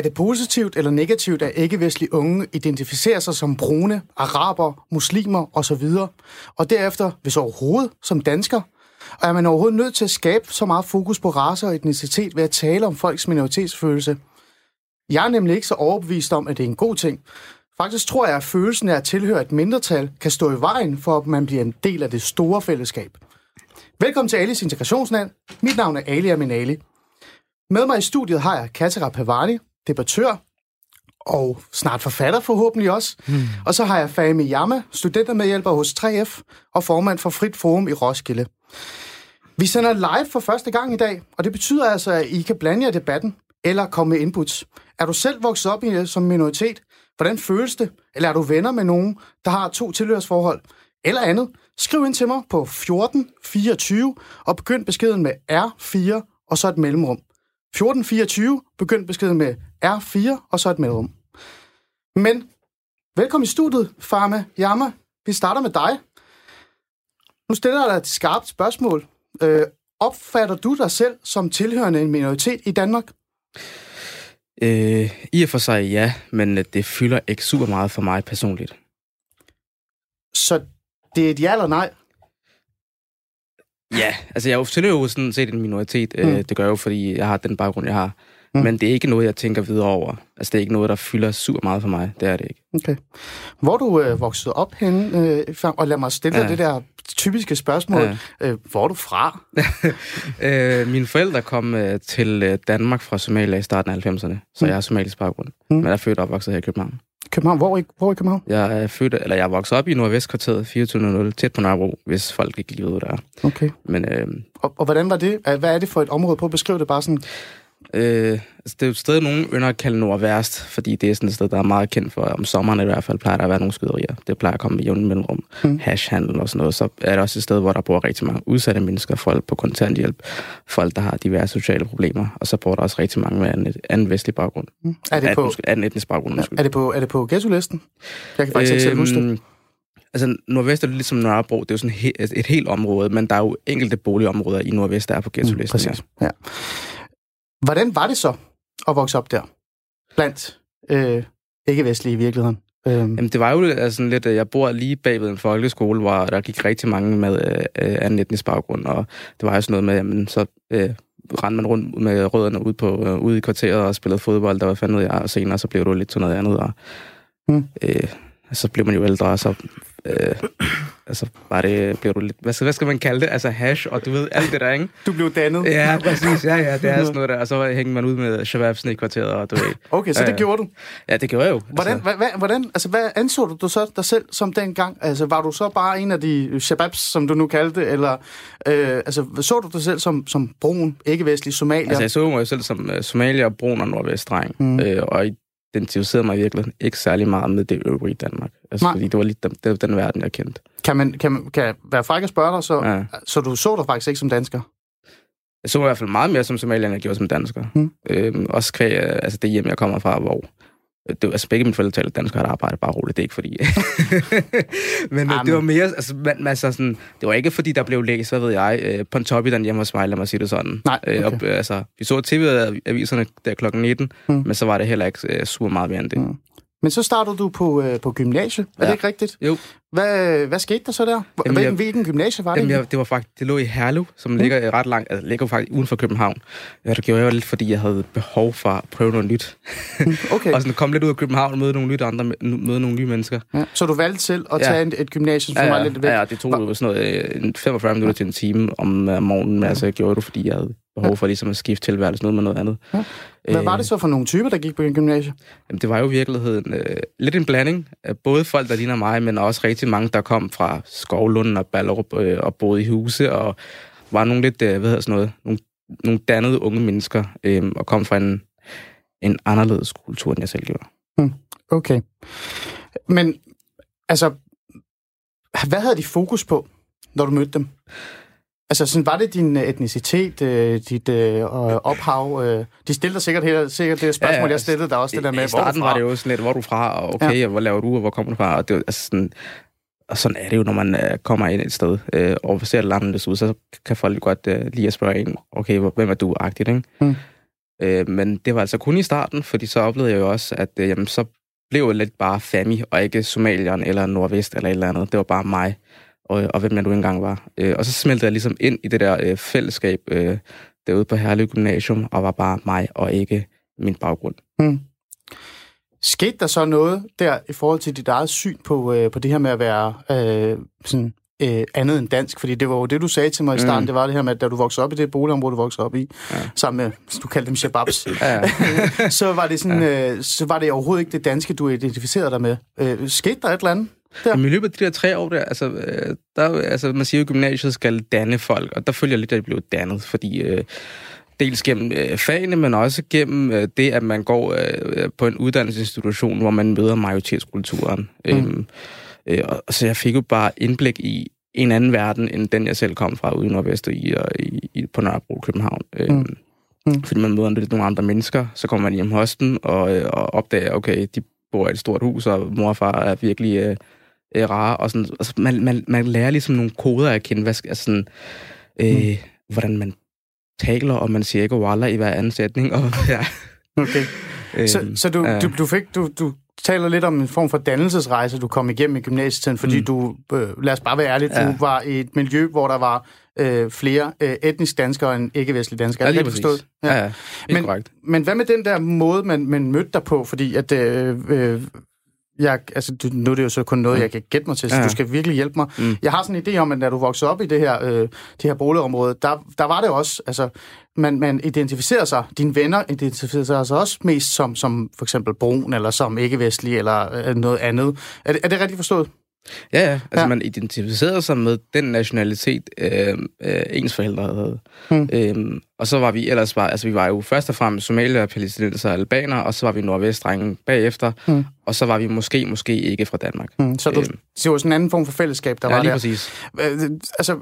Er det positivt eller negativt, at ikke-vestlige unge identificerer sig som brune, araber, muslimer osv., og derefter, hvis overhovedet, som dansker? Og er man overhovedet nødt til at skabe så meget fokus på race og etnicitet ved at tale om folks minoritetsfølelse? Jeg er nemlig ikke så overbevist om, at det er en god ting. Faktisk tror jeg, at følelsen af at tilhøre et mindretal kan stå i vejen for, at man bliver en del af det store fællesskab. Velkommen til Alis Integrationsland. Mit navn er Ali Aminali. Med mig i studiet har jeg Katera Pavani, debattør og snart forfatter forhåbentlig også. Hmm. Og så har jeg Fahmi Yama, studentermedhjælper hos 3F og formand for Frit Forum i Roskilde. Vi sender live for første gang i dag, og det betyder altså, at I kan blande jer i debatten eller komme med inputs. Er du selv vokset op i som minoritet? Hvordan føles det? Eller er du venner med nogen, der har to tilhørsforhold? Eller andet? Skriv ind til mig på 1424 og begynd beskeden med R4 og så et mellemrum. 1424, begynd beskeden med R4 og så et mellemrum. Men velkommen i studiet, Farma Yama. Vi starter med dig. Nu stiller jeg dig et skarpt spørgsmål. Øh, opfatter du dig selv som tilhørende en minoritet i Danmark? Øh, I og for sig ja, men det fylder ikke super meget for mig personligt. Så det er et ja eller nej? Ja, altså jeg tilhører jo sådan set en minoritet. Øh, mm. Det gør jeg jo, fordi jeg har den baggrund, jeg har. Mm. Men det er ikke noget, jeg tænker videre over. Altså, det er ikke noget, der fylder super meget for mig. Det er det ikke. Okay. Hvor du øh, voksede op henne, øh, og lad mig stille ja. det der typiske spørgsmål. Ja. Øh, hvor er du fra? øh, mine forældre kom øh, til øh, Danmark fra Somalia i starten af 90'erne, så mm. jeg har somalisk baggrund. Mm. Men jeg er født og opvokset her i København. København? Hvor i, hvor i København? Jeg er født, eller jeg er vokset op i Nordvestkvarteret 2400, tæt på Nørrebro, hvis folk ikke lige ved, der Okay. Men, øh, og, og, hvordan var det? Hvad er det for et område? på at beskrive det bare sådan. Øh, altså det er jo et sted, nogen ynder at kalde nordværst, fordi det er sådan et sted, der er meget kendt for, om sommeren i hvert fald plejer der at være nogle skyderier. Det plejer at komme med jævn mellemrum. Mm. Hashhandel og sådan noget. Så er det også et sted, hvor der bor rigtig mange udsatte mennesker, folk på kontanthjælp, folk, der har diverse sociale problemer, og så bor der også rigtig mange med anden, anden vestlig baggrund. Mm. Er det på, anden etnisk baggrund. Ja, er det på, er det på ghetto-listen? Jeg kan faktisk øhm, ikke selv huske det. Øhm, altså, Nordvest er lidt ligesom Nørrebro. Det er jo sådan et, et, et helt område, men der er jo enkelte boligområder i Nordvest, der er på ghetto-listen. Mm, præcis. Ja. ja. Hvordan var det så at vokse op der? Blandt øh, ikke-vestlige i virkeligheden. Øhm. Jamen, det var jo altså, lidt, jeg bor lige bagved en folkeskole, hvor der gik rigtig mange med øh, anden etnisk baggrund, og det var jo sådan noget med, jamen, så øh, rendte man rundt med rødderne ud, på, øh, ude i kvarteret og spillede fodbold, der var fandt jeg, og senere så blev du lidt til noget andet, og mm. øh, så blev man jo ældre, og så øh, altså, var det, blev du lidt, hvad skal, hvad skal man kalde det? Altså hash, og du ved, alt det der, ikke? Du blev dannet. Ja, præcis, ja, ja, det er sådan noget der. Og så hængte man ud med shababsen i kvarteret, og du ved. Okay, så det gjorde du? Ja, det gjorde jeg jo. Hvordan, altså. hvad, hvordan, altså, hvad anså du, du så dig selv som dengang? Altså, var du så bare en af de shababs, som du nu kaldte, eller øh, altså, så du dig selv som, som brun, ikke-vestlig somalier? Altså, jeg så mig selv som uh, somalier, brun og nordvestdreng. Mm. Øh, og i identificerede mig virkelig ikke særlig meget med det øvrige Danmark. Altså, Nej. fordi det var lidt den, det var den verden, jeg kendte. Kan man, kan, man, kan være fræk at spørge dig, så, ja. så du så dig faktisk ikke som dansker? Jeg så i hvert fald meget mere som somalier, end jeg gjorde som dansker. Hmm. Øhm, også kvæg, altså det hjem, jeg kommer fra, hvor det, altså begge mine forældre taler dansk og har arbejdet bare roligt, det er ikke fordi... men Amen. det var mere, altså, man, altså sådan, det var ikke fordi, der blev læst, hvad ved jeg, øh, på en top i den hjemme hos mig, lad mig sige det sådan. Nej, okay. øh, og, altså, vi så tv-aviserne der klokken 19, mm. men så var det heller ikke øh, super meget mere end det. Mm. Men så startede du på, øh, på gymnasiet, er ja. det ikke rigtigt? Jo. Hvad, hvad skete der så der? Jamen, hvilken, jeg, hvilken gymnasie var det? Jamen, jeg, det var faktisk, det lå i Herlev, som mm. ligger ret langt, altså ligger faktisk uden for København. Ja, det gjorde jeg lidt, fordi jeg havde behov for at prøve noget nyt. Mm, okay. og sådan komme lidt ud af København og møde nogle nye andre, møde nogle nye mennesker. Ja. Så du valgte selv at tage ja. et, et gymnasium, som ja, ja. var lidt væk? Ja, det tog jo sådan noget, 45 minutter til en time om uh, morgenen, men altså, jeg gjorde det, fordi jeg havde behov for ligesom at skifte tilværelse noget med noget andet. Ja. Hvad var det så for nogle typer, der gik på en gymnasie? Jamen, det var jo i virkeligheden øh, lidt en blanding både folk, der ligner mig, men også rigtig mange, der kom fra Skovlund og Ballerup øh, og boede i huse, og var nogle lidt, øh, hvad hedder sådan noget, nogle, nogle dannede unge mennesker, øh, og kom fra en, en anderledes kultur, end jeg selv gjorde. Hmm. Okay. Men, altså, hvad havde de fokus på, når du mødte dem? Altså, sådan, var det din øh, etnicitet, øh, dit øh, ophav? Øh, de stillede sikkert, helt, sikkert det spørgsmål, ja, ja, jeg stillede der også, det der med, I starten var det jo sådan lidt, hvor du fra, og okay, ja. og hvad laver du, og hvor kommer du fra? Og, det, altså, sådan, og sådan er det jo, når man øh, kommer ind et sted, øh, og ser landet ud, så kan folk godt øh, lige at spørge en, okay, hvem er du, agtigt, ikke? Mm. Øh, men det var altså kun i starten, fordi så oplevede jeg jo også, at øh, jamen, så blev jeg lidt bare Fami, og ikke Somalieren eller Nordvest eller et eller andet. Det var bare mig, og, og hvem jeg nu engang var. Øh, og så smeltede jeg ligesom ind i det der øh, fællesskab øh, derude på Herlev Gymnasium, og var bare mig, og ikke min baggrund. Mm. Skete der så noget der i forhold til dit eget syn på, øh, på det her med at være øh, sådan, øh, andet end dansk? Fordi det var jo det, du sagde til mig i starten, mm. det var det her med, at da du voksede op i det boligområde, du voksede op i, ja. sammen med, du kaldte dem shababs, ja. så, var det sådan, ja. øh, så var det overhovedet ikke det danske, du identificerede dig med. Øh, skete der et eller andet? Der. Men i løbet af de der tre år der, altså, øh, der, altså man siger jo, at gymnasiet skal danne folk, og der følger jeg lidt, at det blev dannet, fordi øh, dels gennem øh, fagene, men også gennem øh, det, at man går øh, på en uddannelsesinstitution, hvor man møder majoritetskulturen. Mm. Øhm, øh, og, så jeg fik jo bare indblik i en anden verden, end den, jeg selv kom fra ude i Nordvester i, og i, i, på Nørrebro, København. Øh, mm. Mm. Fordi man møder lidt nogle andre mennesker, så kommer man hjem hos dem og, øh, og opdager, okay, de bor i et stort hus, og mor og far er virkelig øh, øh, rare. Og sådan, altså, man, man, man lærer ligesom nogle koder at kende, hvad, altså sådan, øh, mm. hvordan man taler, og man siger ikke wallah i hver anden sætning. Og, ja. Okay. så, øhm, så du, øh, du, du, fik, du, du taler lidt om en form for dannelsesrejse, du kom igennem i gymnasietiden, fordi mm. du, øh, lad os bare være ærlige, ja. du var i et miljø, hvor der var øh, flere øh, etnisk danskere end ikke-vestlige danskere. Ja, lige forstået? Ja, ja, ja men, korrekt. Men hvad med den der måde, man, man mødte dig på? Fordi at øh, øh, jeg, altså, du, nu er det jo så kun noget, mm. jeg kan gætte mig til, så ja. du skal virkelig hjælpe mig. Mm. Jeg har sådan en idé om, at når du voksede op i det her, øh, det her boligområde, der, der var det også, altså, man, man identificerer sig, dine venner identificerer sig altså også mest som, som for eksempel brun, eller som ikke-vestlig, eller øh, noget andet. Er det, er det rigtigt forstået? Ja, ja. Altså, ja. man identificerede sig med den nationalitet, øh, øh, ens forældre havde. Mm. Øhm, og så var vi ellers bare, altså vi var jo først og fremmest somalier, palæstinenser og albaner, og så var vi nordvestdrengen bagefter, mm. og så var vi måske, måske ikke fra Danmark. Mm. Så du, øhm. det var sådan en anden form for fællesskab, der ja, var lige der. præcis. Øh, altså,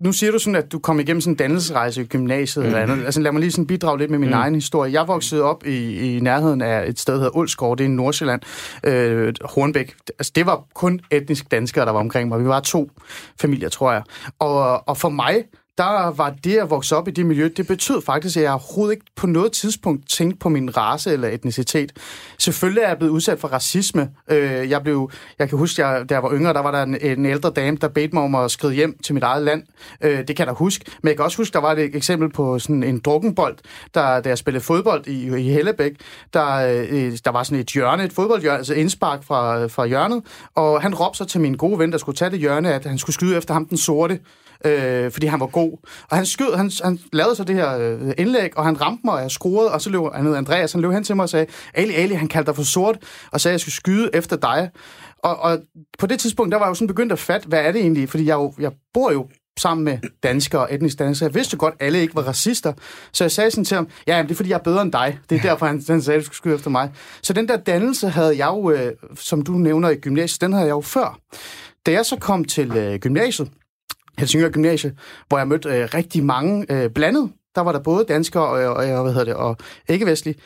nu siger du sådan, at du kom igennem sådan en dannelsesrejse i gymnasiet mm. eller andet. Altså lad mig lige sådan bidrage lidt med min mm. egen historie. Jeg voksede op i, i nærheden af et sted, der hedder Ulskov, det er i Nordsjælland, øh, Hornbæk. Altså det var kun etnisk danskere, der var omkring mig. Vi var to familier, tror jeg. Og, og for mig, der var det at vokse op i det miljø, det betød faktisk, at jeg overhovedet ikke på noget tidspunkt tænkte på min race eller etnicitet. Selvfølgelig er jeg blevet udsat for racisme. Øh, jeg, blev, jeg kan huske, jeg, da jeg var yngre, der var der en, en ældre dame, der bedte mig om at skride hjem til mit eget land. Øh, det kan jeg da huske. Men jeg kan også huske, der var et eksempel på sådan en drukkenbold, der, da jeg spillede fodbold i, i Hellebæk. Der, øh, der var sådan et hjørne, et fodboldhjørne, altså indspark fra, fra hjørnet. Og han råbte så til min gode ven, der skulle tage det hjørne, at han skulle skyde efter ham den sorte øh, fordi han var god. Og han skød, han, han lavede så det her øh, indlæg, og han ramte mig, og jeg skruede, og så løb han hed Andreas, han løb hen til mig og sagde, Ali, Ali, han kaldte dig for sort, og sagde, at jeg skulle skyde efter dig. Og, og på det tidspunkt, der var jeg jo sådan begyndt at fatte, hvad er det egentlig? Fordi jeg, jo, jeg bor jo sammen med danskere og etnisk danskere. Jeg vidste godt, at alle ikke var racister. Så jeg sagde sådan til ham, ja, det er fordi, jeg er bedre end dig. Det er derfor, han, han sagde, at du skulle skyde efter mig. Så den der dannelse havde jeg jo, øh, som du nævner i gymnasiet, den havde jeg jo før. Da jeg så kom til øh, gymnasiet, Helsingør Gymnasie, hvor jeg mødte øh, rigtig mange øh, blandet. Der var der både danskere og, og, og, hvad hedder det, og ikke-vestlige.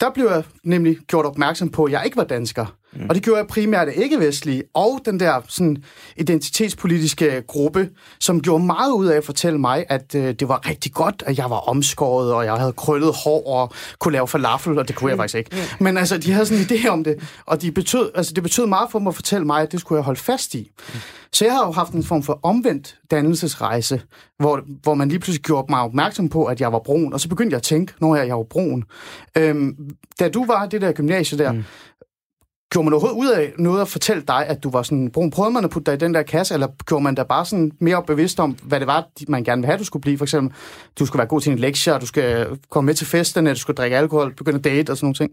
Der blev jeg nemlig gjort opmærksom på, at jeg ikke var dansker. Mm. Og det gjorde jeg primært af ikke-vestlige og den der sådan, identitetspolitiske gruppe, som gjorde meget ud af at fortælle mig, at øh, det var rigtig godt, at jeg var omskåret, og jeg havde krøllet hår og kunne lave falafel, og det kunne jeg mm. faktisk ikke. Mm. Men altså, de havde sådan en idé om det, og de betød, altså, det betød meget for mig at fortælle mig, at det skulle jeg holde fast i. Mm. Så jeg har jo haft en form for omvendt dannelsesrejse, hvor, hvor man lige pludselig gjorde mig opmærksom på, at jeg var brun, og så begyndte jeg at tænke, når jeg, jeg var brun. Øhm, da du var i det der gymnasie der, mm Gjorde man overhovedet ud af noget at fortælle dig, at du var sådan brun? Prøvede man at putte dig i den der kasse, eller gjorde man da bare sådan mere bevidst om, hvad det var, man gerne ville have, du skulle blive? For eksempel, du skulle være god til en lektie, du skal komme med til festerne, du skal drikke alkohol, begynde at date og sådan nogle ting.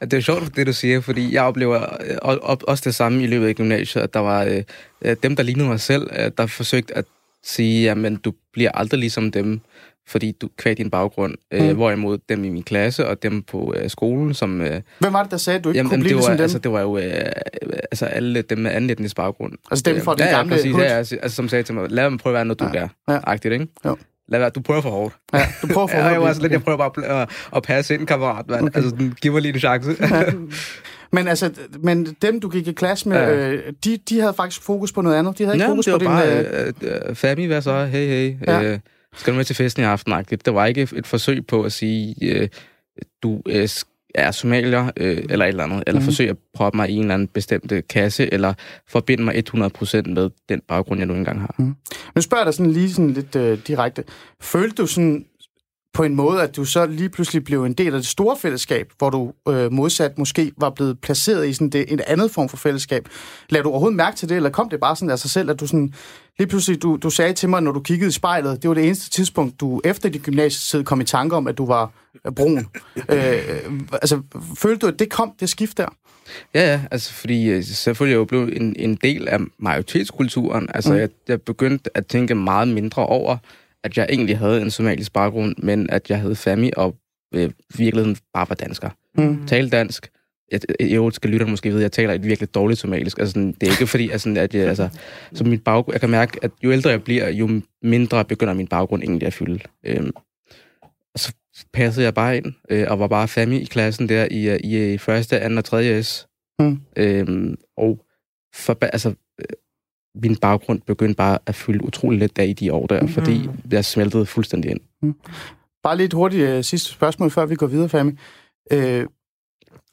Det er sjovt, det du siger, fordi jeg oplever øh, også det samme i løbet af gymnasiet, at der var øh, øh, dem, der lignede mig selv, der forsøgte at sige, at du bliver aldrig ligesom dem fordi du kvæg din baggrund. Øh, mm. Øh, hvorimod dem i min klasse og dem på øh, skolen, som... Øh, Hvem var det, der sagde, at du ikke jamen, kunne blive det var, ligesom dem? Altså, det var jo øh, altså alle dem med anden etnisk baggrund. Altså dem fra øh, den ja, gamle ja, præcis, ja, altså, altså, som sagde til mig, lad dem prøve at være noget, du ja. er. Ja. Agtigt, ikke? Jo. Lad være, du prøver for hårdt. Ja, du prøver for hårdt. ja, jeg, var altså lidt, jeg prøver bare at, at passe ind, kammerat. Okay. Altså, giv mig lige en chance. ja. Men altså, men dem, du gik i klasse med, ja. øh, de, de havde faktisk fokus på noget andet. De havde ikke ja, fokus det på din... Bare, øh, øh, Fami, hvad så? Hey, hey. Ja. Øh, skal du med til festen i aften? Det var ikke et forsøg på at sige, øh, du øh, er somalier, øh, eller et eller andet, eller mm. forsøger at proppe mig i en eller anden bestemt kasse, eller forbinde mig 100% med den baggrund, jeg nu engang har. Mm. Nu spørger jeg dig sådan lige sådan lidt øh, direkte. Følte du sådan på en måde, at du så lige pludselig blev en del af det store fællesskab, hvor du øh, modsat måske var blevet placeret i sådan det, en andet form for fællesskab. Lad du overhovedet mærke til det, eller kom det bare sådan af sig selv, at du sådan, lige pludselig, du, du sagde til mig, når du kiggede i spejlet, det var det eneste tidspunkt, du efter dit gymnasietid kom i tanke om, at du var øh, brun. øh, altså, følte du, at det kom, det skift der? Ja, ja, altså fordi øh, selvfølgelig er jeg jo blevet en, en del af majoritetskulturen. Altså mm. jeg, jeg begyndte at tænke meget mindre over, at jeg egentlig havde en somalisk baggrund, men at jeg havde fami og øh, virkeligheden bare var dansker. Mm. Tale dansk. Jeg, jeg skal lytte måske vide, at jeg taler et virkelig dårligt somalisk. Altså, det er ikke fordi, altså, at jeg, altså, så min baggrund, jeg kan mærke, at jo ældre jeg bliver, jo mindre begynder min baggrund egentlig at fylde. Øhm, og så passede jeg bare ind, øh, og var bare fami i klassen der i, øh, i, i første, anden og tredje S. Mm. Øhm, og for, altså, min baggrund begyndte bare at fylde utrolig lidt af i de år der, mm. fordi jeg smeltede fuldstændig ind. Mm. Bare lidt hurtigt uh, sidste spørgsmål, før vi går videre, Fami. Uh,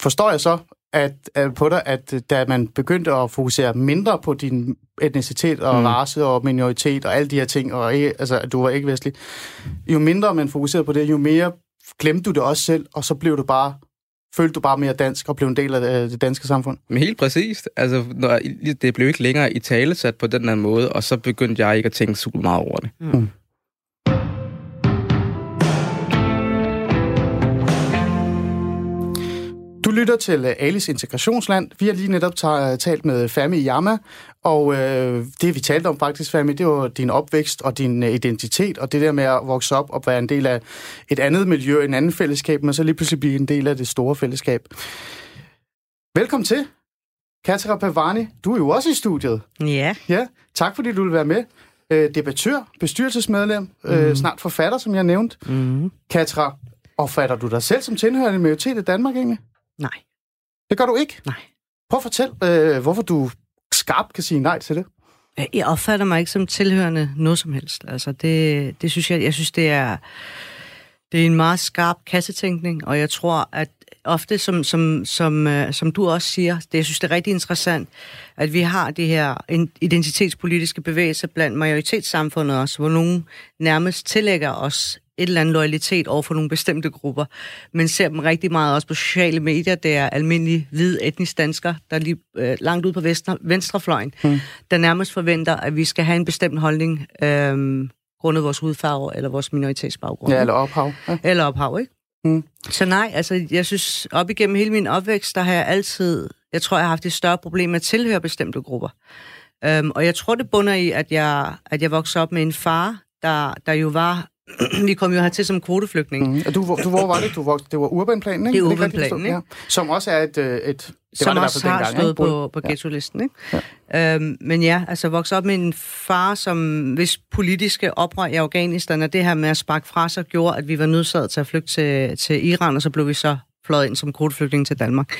forstår jeg så at, at på dig, at øh, da man begyndte at fokusere mindre på din etnicitet og mm. race og minoritet og alle de her ting, og altså, at du var ikke vestlig, jo mindre man fokuserede på det, jo mere glemte du det også selv, og så blev du bare følte du bare mere dansk og blev en del af det danske samfund? Men helt præcist. Altså, når, det blev ikke længere i tale sat på den her måde, og så begyndte jeg ikke at tænke super meget over det. Mm. Du lytter til øh, Alice Integrationsland. Vi har lige netop talt med Fami Yama, og øh, det vi talte om faktisk, Fami, det var din opvækst og din øh, identitet, og det der med at vokse op og være en del af et andet miljø, en anden fællesskab, men så lige pludselig blive en del af det store fællesskab. Velkommen til, Katja Pavani. Du er jo også i studiet. Ja. Ja, tak fordi du vil være med. Øh, debattør, bestyrelsesmedlem, mm. øh, mhm. snart forfatter, som jeg nævnte. Mm. Katja, opfatter du dig selv som tilhørende majoritet i Danmark egentlig? Nej. Det gør du ikke? Nej. Prøv at fortælle, øh, hvorfor du skarpt kan sige nej til det. Jeg opfatter mig ikke som tilhørende noget som helst. Altså, det, det synes jeg, jeg synes, det er, det er en meget skarp kassetænkning, og jeg tror, at ofte, som, som, som, øh, som du også siger, det, jeg synes, det er rigtig interessant, at vi har det her identitetspolitiske bevægelse blandt majoritetssamfundet også, hvor nogen nærmest tillægger os et eller andet loyalitet over for nogle bestemte grupper, men ser dem rigtig meget også på sociale medier. Det er almindelige hvide etnisk danskere, der er lige øh, langt ud på venstre, venstrefløjen, hmm. der nærmest forventer, at vi skal have en bestemt holdning øh, grundet vores hudfarve eller vores minoritetsbaggrund. Ja, eller ophav. Ja. Eller ophav, ikke? Mm. Så nej, altså jeg synes, op igennem hele min opvækst, der har jeg altid, jeg tror, jeg har haft et større problem med at tilhøre bestemte grupper. Um, og jeg tror, det bunder i, at jeg, at jeg voksede op med en far, der, der jo var vi kom jo hertil som kvoteflygtning. Mm. Og du, du, hvor var det? Du var, det var urbanplanen, ikke? Det er urbanplanen, ikke? Ja. Som også er et... øh, et det som var det også har dengang, stået ikke? på, på ghetto-listen, ikke? Ja. Øhm, men ja, altså vokset op med en far, som hvis politiske oprør i Afghanistan, og det her med at sparke fra sig, gjorde, at vi var nødsaget til at flygte til, til Iran, og så blev vi så fløjet ind som kvoteflygtning til Danmark.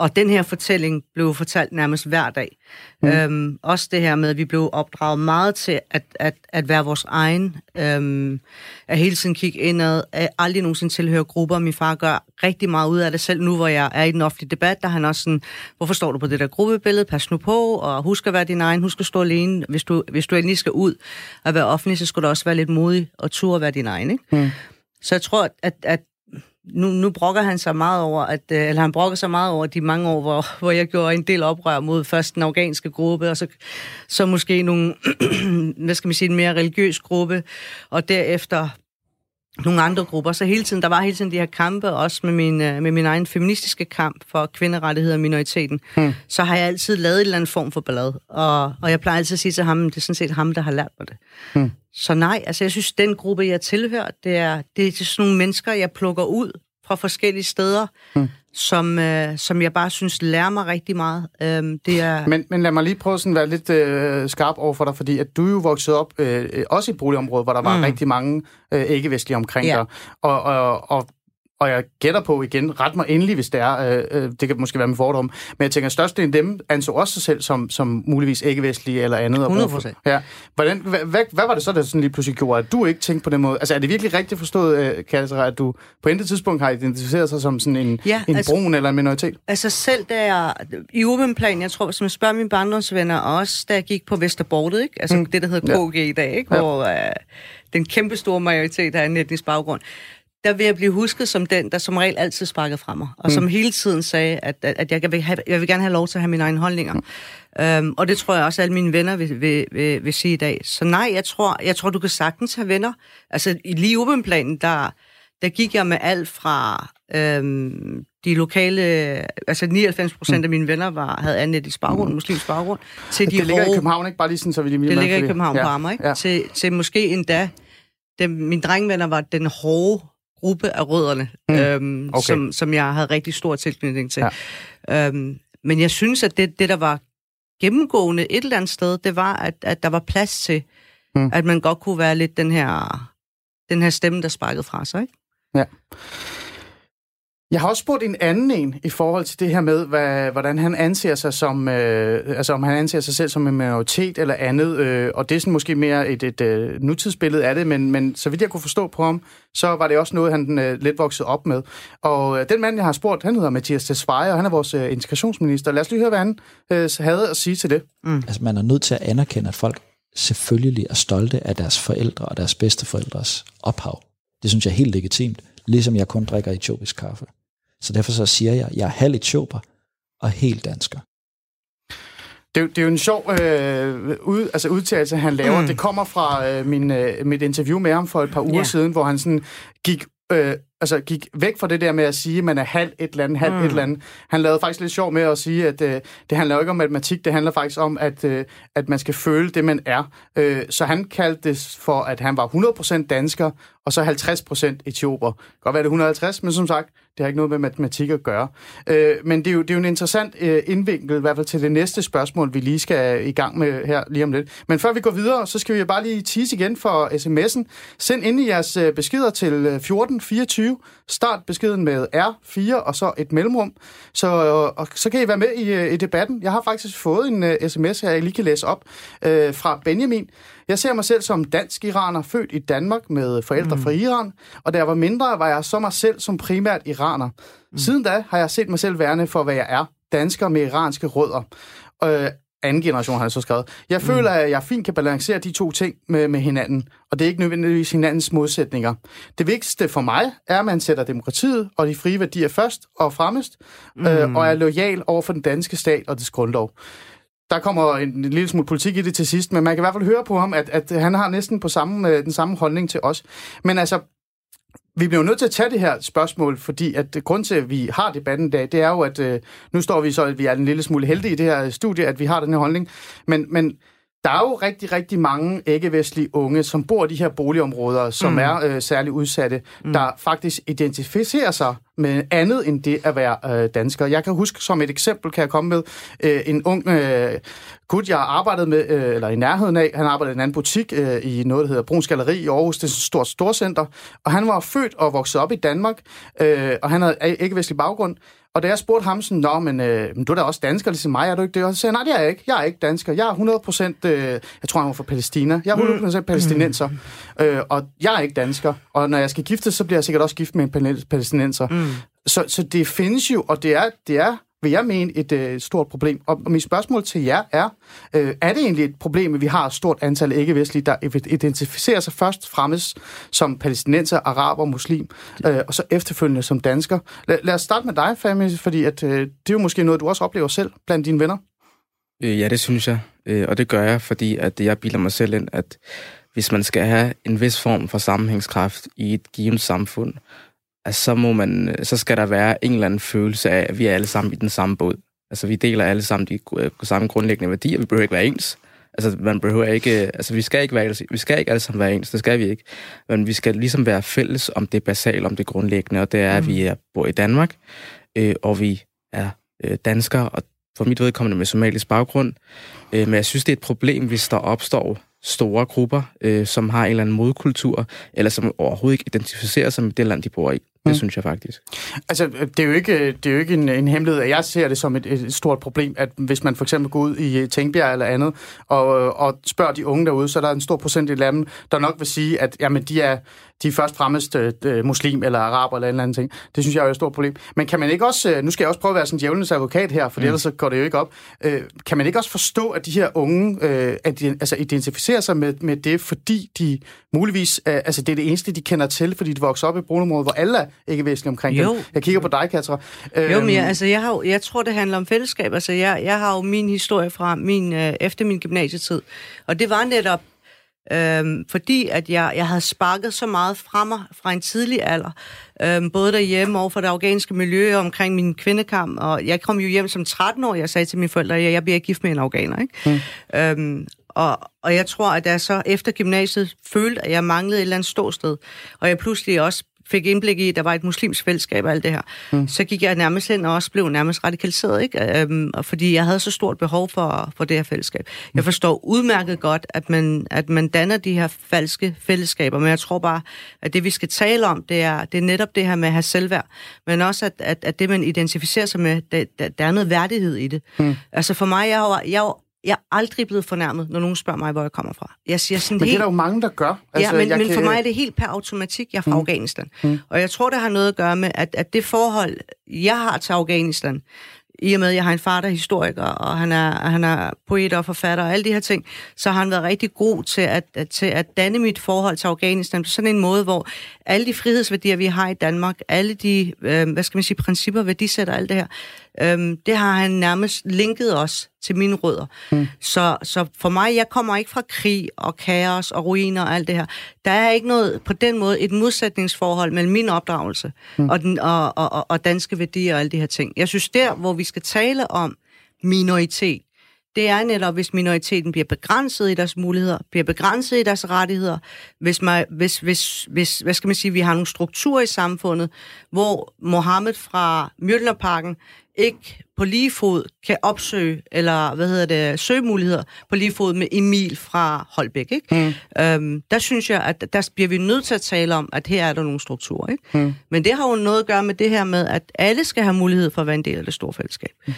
Og den her fortælling blev fortalt nærmest hver dag. Mm. Øhm, også det her med, at vi blev opdraget meget til at, at, at være vores egen, øhm, at hele tiden kigge indad, at aldrig nogensinde tilhøre grupper. Min far gør rigtig meget ud af det selv nu, hvor jeg er i den offentlige debat, der han også sådan, hvorfor står du på det der gruppebillede, pas nu på, og husk at være din egen, husk at stå alene. Hvis du, hvis du endelig skal ud og være offentlig, så skal du også være lidt modig og turde at være din egen. Ikke? Mm. Så jeg tror, at, at nu, nu brokker han sig meget over, at, øh, eller han brokker sig meget over de mange år, hvor, hvor jeg gjorde en del oprør mod først den afghanske gruppe, og så, så måske nogle, hvad skal man sige, en mere religiøs gruppe, og derefter nogle andre grupper. Så hele tiden, der var hele tiden de her kampe, også med min, øh, med min egen feministiske kamp for kvinderettigheder og minoriteten. Hmm. Så har jeg altid lavet en eller anden form for ballade. Og, og jeg plejer altid at sige til ham, det er sådan set ham, der har lært mig det. Hmm. Så nej, altså jeg synes, den gruppe, jeg tilhører, det er, det er sådan nogle mennesker, jeg plukker ud fra forskellige steder, hmm. Som, øh, som jeg bare synes lærer mig rigtig meget. Øhm, det er... men, men lad mig lige prøve at være lidt øh, skarp over for dig, fordi at du jo voksede op øh, også i et boligområde, hvor der var hmm. rigtig mange øh, ikke-vestlige omkring ja. dig. Og, og, og og jeg gætter på igen, ret mig endelig, hvis det er, øh, øh, det kan måske være med fordom, men jeg tænker, at størstedelen af dem anså også sig selv som, som muligvis ikke-vestlige eller andet. 100 procent. Ja. Hvordan, hvad, hvad, hvad var det så, der sådan lige pludselig gjorde, at du ikke tænkte på den måde? Altså er det virkelig rigtigt forstået, øh, Kasser, at du på intet tidspunkt har identificeret sig som sådan en, ja, en altså, brun eller en minoritet? Altså selv da jeg, i åben plan, jeg tror, hvis man spørger mine barndomsvenner, også da jeg gik på Vesterbordet, ikke? altså mm. det, der hedder KG ja. i dag, ikke? Ja. hvor øh, den kæmpe store majoritet har en etnisk baggrund, der vil jeg blive husket som den, der som regel altid sparkede fra mig, og mm. som hele tiden sagde, at, at, jeg, vil have, jeg vil gerne have lov til at have mine egne holdninger. Mm. Øhm, og det tror jeg også, at alle mine venner vil, vil, vil, vil sige i dag. Så nej, jeg tror, jeg tror, du kan sagtens have venner. Altså, i lige planen der, der gik jeg med alt fra øhm, de lokale, altså 99 procent mm. af mine venner var, havde anden etnisk baggrund, mm. muslimsk baggrund, til de Det ligger hårde, i København, ikke? Bare lige sådan, så vi lige Det ligger i København ja. på Amager, ikke? Ja. Til, til måske endda, dem, mine drengvenner var den hårde gruppe af rødderne, mm. øhm, okay. som, som jeg havde rigtig stor tilknytning til. Ja. Øhm, men jeg synes, at det, det, der var gennemgående et eller andet sted, det var, at, at der var plads til, mm. at man godt kunne være lidt den her, den her stemme, der sparkede fra sig. Ikke? Ja. Jeg har også spurgt en anden en i forhold til det her med, hvad, hvordan han anser sig som, øh, altså om han anser sig selv som en minoritet eller andet, øh, og det er sådan måske mere et, et, øh, nutidsbillede af det, men, men så vidt jeg kunne forstå på ham, så var det også noget, han øh, lidt voksede op med. Og øh, den mand, jeg har spurgt, han hedder Mathias Tesfaye, og han er vores øh, integrationsminister. Lad os lige høre, hvad han øh, havde at sige til det. Mm. Altså man er nødt til at anerkende, at folk selvfølgelig er stolte af deres forældre og deres bedsteforældres ophav. Det synes jeg er helt legitimt, ligesom jeg kun drikker etiopisk kaffe. Så derfor så siger jeg, at jeg er halv etioper og helt dansker. Det, det er jo en sjov øh, ud, altså udtalelse, han laver. Mm. Det kommer fra øh, min, øh, mit interview med ham for et par uger yeah. siden, hvor han sådan gik øh, altså gik væk fra det der med at sige, at man er halv et eller andet, halv mm. et eller andet. Han lavede faktisk lidt sjov med at sige, at øh, det handler jo ikke om matematik, det handler faktisk om, at, øh, at man skal føle det, man er. Øh, så han kaldte det for, at han var 100% dansker, og så 50% etioper. Godt være det 150, men som sagt, det har ikke noget med matematik at gøre. Øh, men det er, jo, det er jo en interessant øh, indvinkel, i hvert fald til det næste spørgsmål, vi lige skal i gang med her lige om lidt. Men før vi går videre, så skal vi bare lige tease igen for sms'en. Send ind i jeres øh, beskeder til 1424. Øh, Start beskeden med R4 og så et mellemrum. Så, og, så kan I være med i, øh, i debatten. Jeg har faktisk fået en uh, sms her, jeg lige kan læse op uh, fra Benjamin. Jeg ser mig selv som dansk-iraner, født i Danmark med forældre mm. fra Iran, og da jeg var mindre, var jeg så mig selv som primært iraner. Mm. Siden da har jeg set mig selv værende for, hvad jeg er, dansker med iranske rødder. Øh, anden generation har jeg så skrevet. Jeg mm. føler, at jeg fint kan balancere de to ting med, med hinanden, og det er ikke nødvendigvis hinandens modsætninger. Det vigtigste for mig er, at man sætter demokratiet og de frie værdier først og fremmest, mm. øh, og er lojal over for den danske stat og dets grundlov der kommer en, lille smule politik i det til sidst, men man kan i hvert fald høre på ham, at, at han har næsten på samme, øh, den samme holdning til os. Men altså, vi bliver nødt til at tage det her spørgsmål, fordi at grund til, at vi har debatten i dag, det er jo, at øh, nu står vi så, at vi er en lille smule heldige i det her studie, at vi har den her holdning. Men, men der er jo rigtig, rigtig mange ikke-vestlige unge, som bor i de her boligområder, som mm. er øh, særligt udsatte, mm. der faktisk identificerer sig med andet end det at være øh, dansker. Jeg kan huske som et eksempel, kan jeg komme med, øh, en ung øh, gut, jeg arbejdede med, øh, eller i nærheden af, han arbejdede i en anden butik øh, i noget, der hedder Bruns Galeri i Aarhus, det er et stort storcenter, og han var født og vokset op i Danmark, øh, og han havde ikke-vestlig baggrund, og da jeg spurgte ham sådan, Nå, men øh, du er da også dansker, ligesom mig, er du ikke det? Og så sagde nej, det er jeg ikke. Jeg er ikke dansker. Jeg er 100 procent, øh, jeg tror, han var fra Palæstina. Jeg er 100 procent palæstinenser, mm. øh, og jeg er ikke dansker. Og når jeg skal gifte, så bliver jeg sikkert også gift med en palæstinenser. Mm. Så, så det findes jo, og det er, det er vil jeg mene, et øh, stort problem. Og, og mit spørgsmål til jer er, øh, er det egentlig et problem, at vi har et stort antal ikke-vestlige, der identificerer sig først fremmest som palæstinenser, araber, muslim, øh, og så efterfølgende som dansker? Lad, lad os starte med dig, Fami, fordi at, øh, det er jo måske noget, du også oplever selv blandt dine venner. Øh, ja, det synes jeg, øh, og det gør jeg, fordi at jeg bilder mig selv ind, at hvis man skal have en vis form for sammenhængskraft i et givet samfund, altså, så, må man, så skal der være en eller anden følelse af, at vi er alle sammen i den samme båd. Altså, vi deler alle sammen de øh, samme grundlæggende værdier. Vi behøver ikke være ens. Altså, man behøver ikke, altså, vi skal ikke, være, vi skal ikke alle sammen være ens, det skal vi ikke. Men vi skal ligesom være fælles om det basale, om det grundlæggende, og det er, at vi er, bor i Danmark, øh, og vi er øh, danskere, og for mit vedkommende med somalisk baggrund. Øh, men jeg synes, det er et problem, hvis der opstår store grupper, øh, som har en eller anden modkultur, eller som overhovedet ikke identificerer sig med det land, de bor i. Det mm. synes jeg faktisk. Altså, det er jo ikke, det er jo ikke en, en hemmelighed, at jeg ser det som et, et stort problem, at hvis man for eksempel går ud i Tænkbjerg eller andet, og, og spørger de unge derude, så er der en stor procent af dem, der nok vil sige, at jamen, de er de er først fremmest øh, muslim eller araber eller en eller anden ting. Det synes jeg er et stort problem. Men kan man ikke også, øh, nu skal jeg også prøve at være sådan en djævelens advokat her, for mm. ellers så går det jo ikke op. Øh, kan man ikke også forstå, at de her unge øh, at de, altså identificerer sig med, med det, fordi de muligvis, øh, altså det er det eneste, de kender til, fordi de vokser op i brunområdet, hvor alle er ikke væsentlige omkring jo. dem. Jeg kigger på dig, Katra. Øh, jo, men jeg, altså, jeg, har, jeg tror, det handler om fællesskab. Altså, jeg, jeg har jo min historie fra min, øh, efter min gymnasietid, og det var netop Øhm, fordi at jeg, jeg havde sparket så meget fra mig fra en tidlig alder, øhm, både derhjemme og for det afghanske miljø omkring min kvindekamp, og jeg kom jo hjem som 13 år, jeg sagde til mine forældre, at jeg, jeg bliver gift med en afghaner, ikke? Mm. Øhm, og, og jeg tror, at jeg så efter gymnasiet følte, at jeg manglede et eller andet ståsted, og jeg pludselig også fik indblik i, at der var et muslimsk fællesskab og alt det her, mm. så gik jeg nærmest ind og også blev nærmest radikaliseret, ikke? Øhm, fordi jeg havde så stort behov for, for det her fællesskab. Mm. Jeg forstår udmærket godt, at man, at man danner de her falske fællesskaber, men jeg tror bare, at det vi skal tale om, det er, det er netop det her med at have selvværd, men også at, at, at det, man identificerer sig med, det, der, der er noget værdighed i det. Mm. Altså for mig, jeg var, jeg var jeg er aldrig blevet fornærmet, når nogen spørger mig, hvor jeg kommer fra. Jeg siger sådan men helt... det er der jo mange, der gør. Altså, ja, men, men kan... for mig er det helt per automatik, jeg er fra mm. Afghanistan. Mm. Og jeg tror, det har noget at gøre med, at, at det forhold, jeg har til Afghanistan, i og med, at jeg har en far, der er historiker, og han er, han er poet og forfatter og alle de her ting, så har han været rigtig god til at, at, til at danne mit forhold til Afghanistan på sådan en måde, hvor alle de frihedsværdier, vi har i Danmark, alle de, øh, hvad skal man sige, principper, værdisætter, alt det her, Øhm, det har han nærmest linket os til mine rødder. Mm. Så, så for mig, jeg kommer ikke fra krig og kaos og ruiner og alt det her. Der er ikke noget, på den måde, et modsætningsforhold mellem min opdragelse mm. og, den, og, og, og danske værdier og alle de her ting. Jeg synes, der, hvor vi skal tale om minoritet, det er netop, hvis minoriteten bliver begrænset i deres muligheder, bliver begrænset i deres rettigheder, hvis, man, hvis, hvis, hvis hvad skal man sige, vi har nogle strukturer i samfundet, hvor Mohammed fra Mjølnerparken ikke på lige fod kan opsøge, eller hvad hedder det, søge muligheder på lige fod med Emil fra Holbæk. Ikke? Mm. Øhm, der synes jeg, at der bliver vi nødt til at tale om, at her er der nogle strukturer. Ikke? Mm. Men det har jo noget at gøre med det her med, at alle skal have mulighed for at være en del af det store fællesskab. Mm.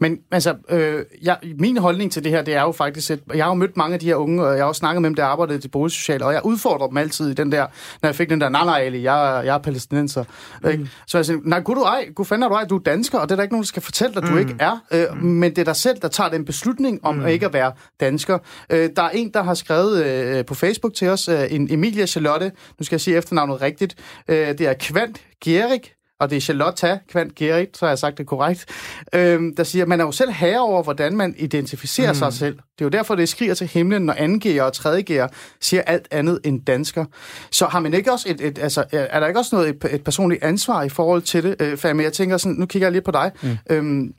Men altså, øh, jeg, min holdning til det her, det er jo faktisk, at jeg har jo mødt mange af de her unge, og jeg har også snakket med dem, der arbejdede til boligsocial, og jeg udfordrer dem altid i den der, når jeg fik den der, nej, nej, Ali, jeg, jeg er palæstinenser. Mm. Ikke? Så jeg siger, nej, gud du ej, gud fanden er du ej, du er dansker, og det er der ikke nogen, der skal fortælle dig, at du mm. ikke er. Øh, mm. Men det er dig selv, der tager den beslutning om mm. ikke at være dansker. Øh, der er en, der har skrevet øh, på Facebook til os, øh, en Emilia Charlotte, nu skal jeg sige efternavnet rigtigt, øh, det er Kvant Gerik, og det er Charlotte Kvant Gerit, så har jeg sagt det korrekt, øhm, der siger, at man er jo selv herre over, hvordan man identificerer mm. sig selv. Det er jo derfor, det skriger til himlen, når anden og tredje siger alt andet end dansker. Så har man ikke også et, et altså, er der ikke også noget et, et personligt ansvar i forhold til det? Øh, for jeg tænker sådan, nu kigger jeg lidt på dig. Mm. Øhm,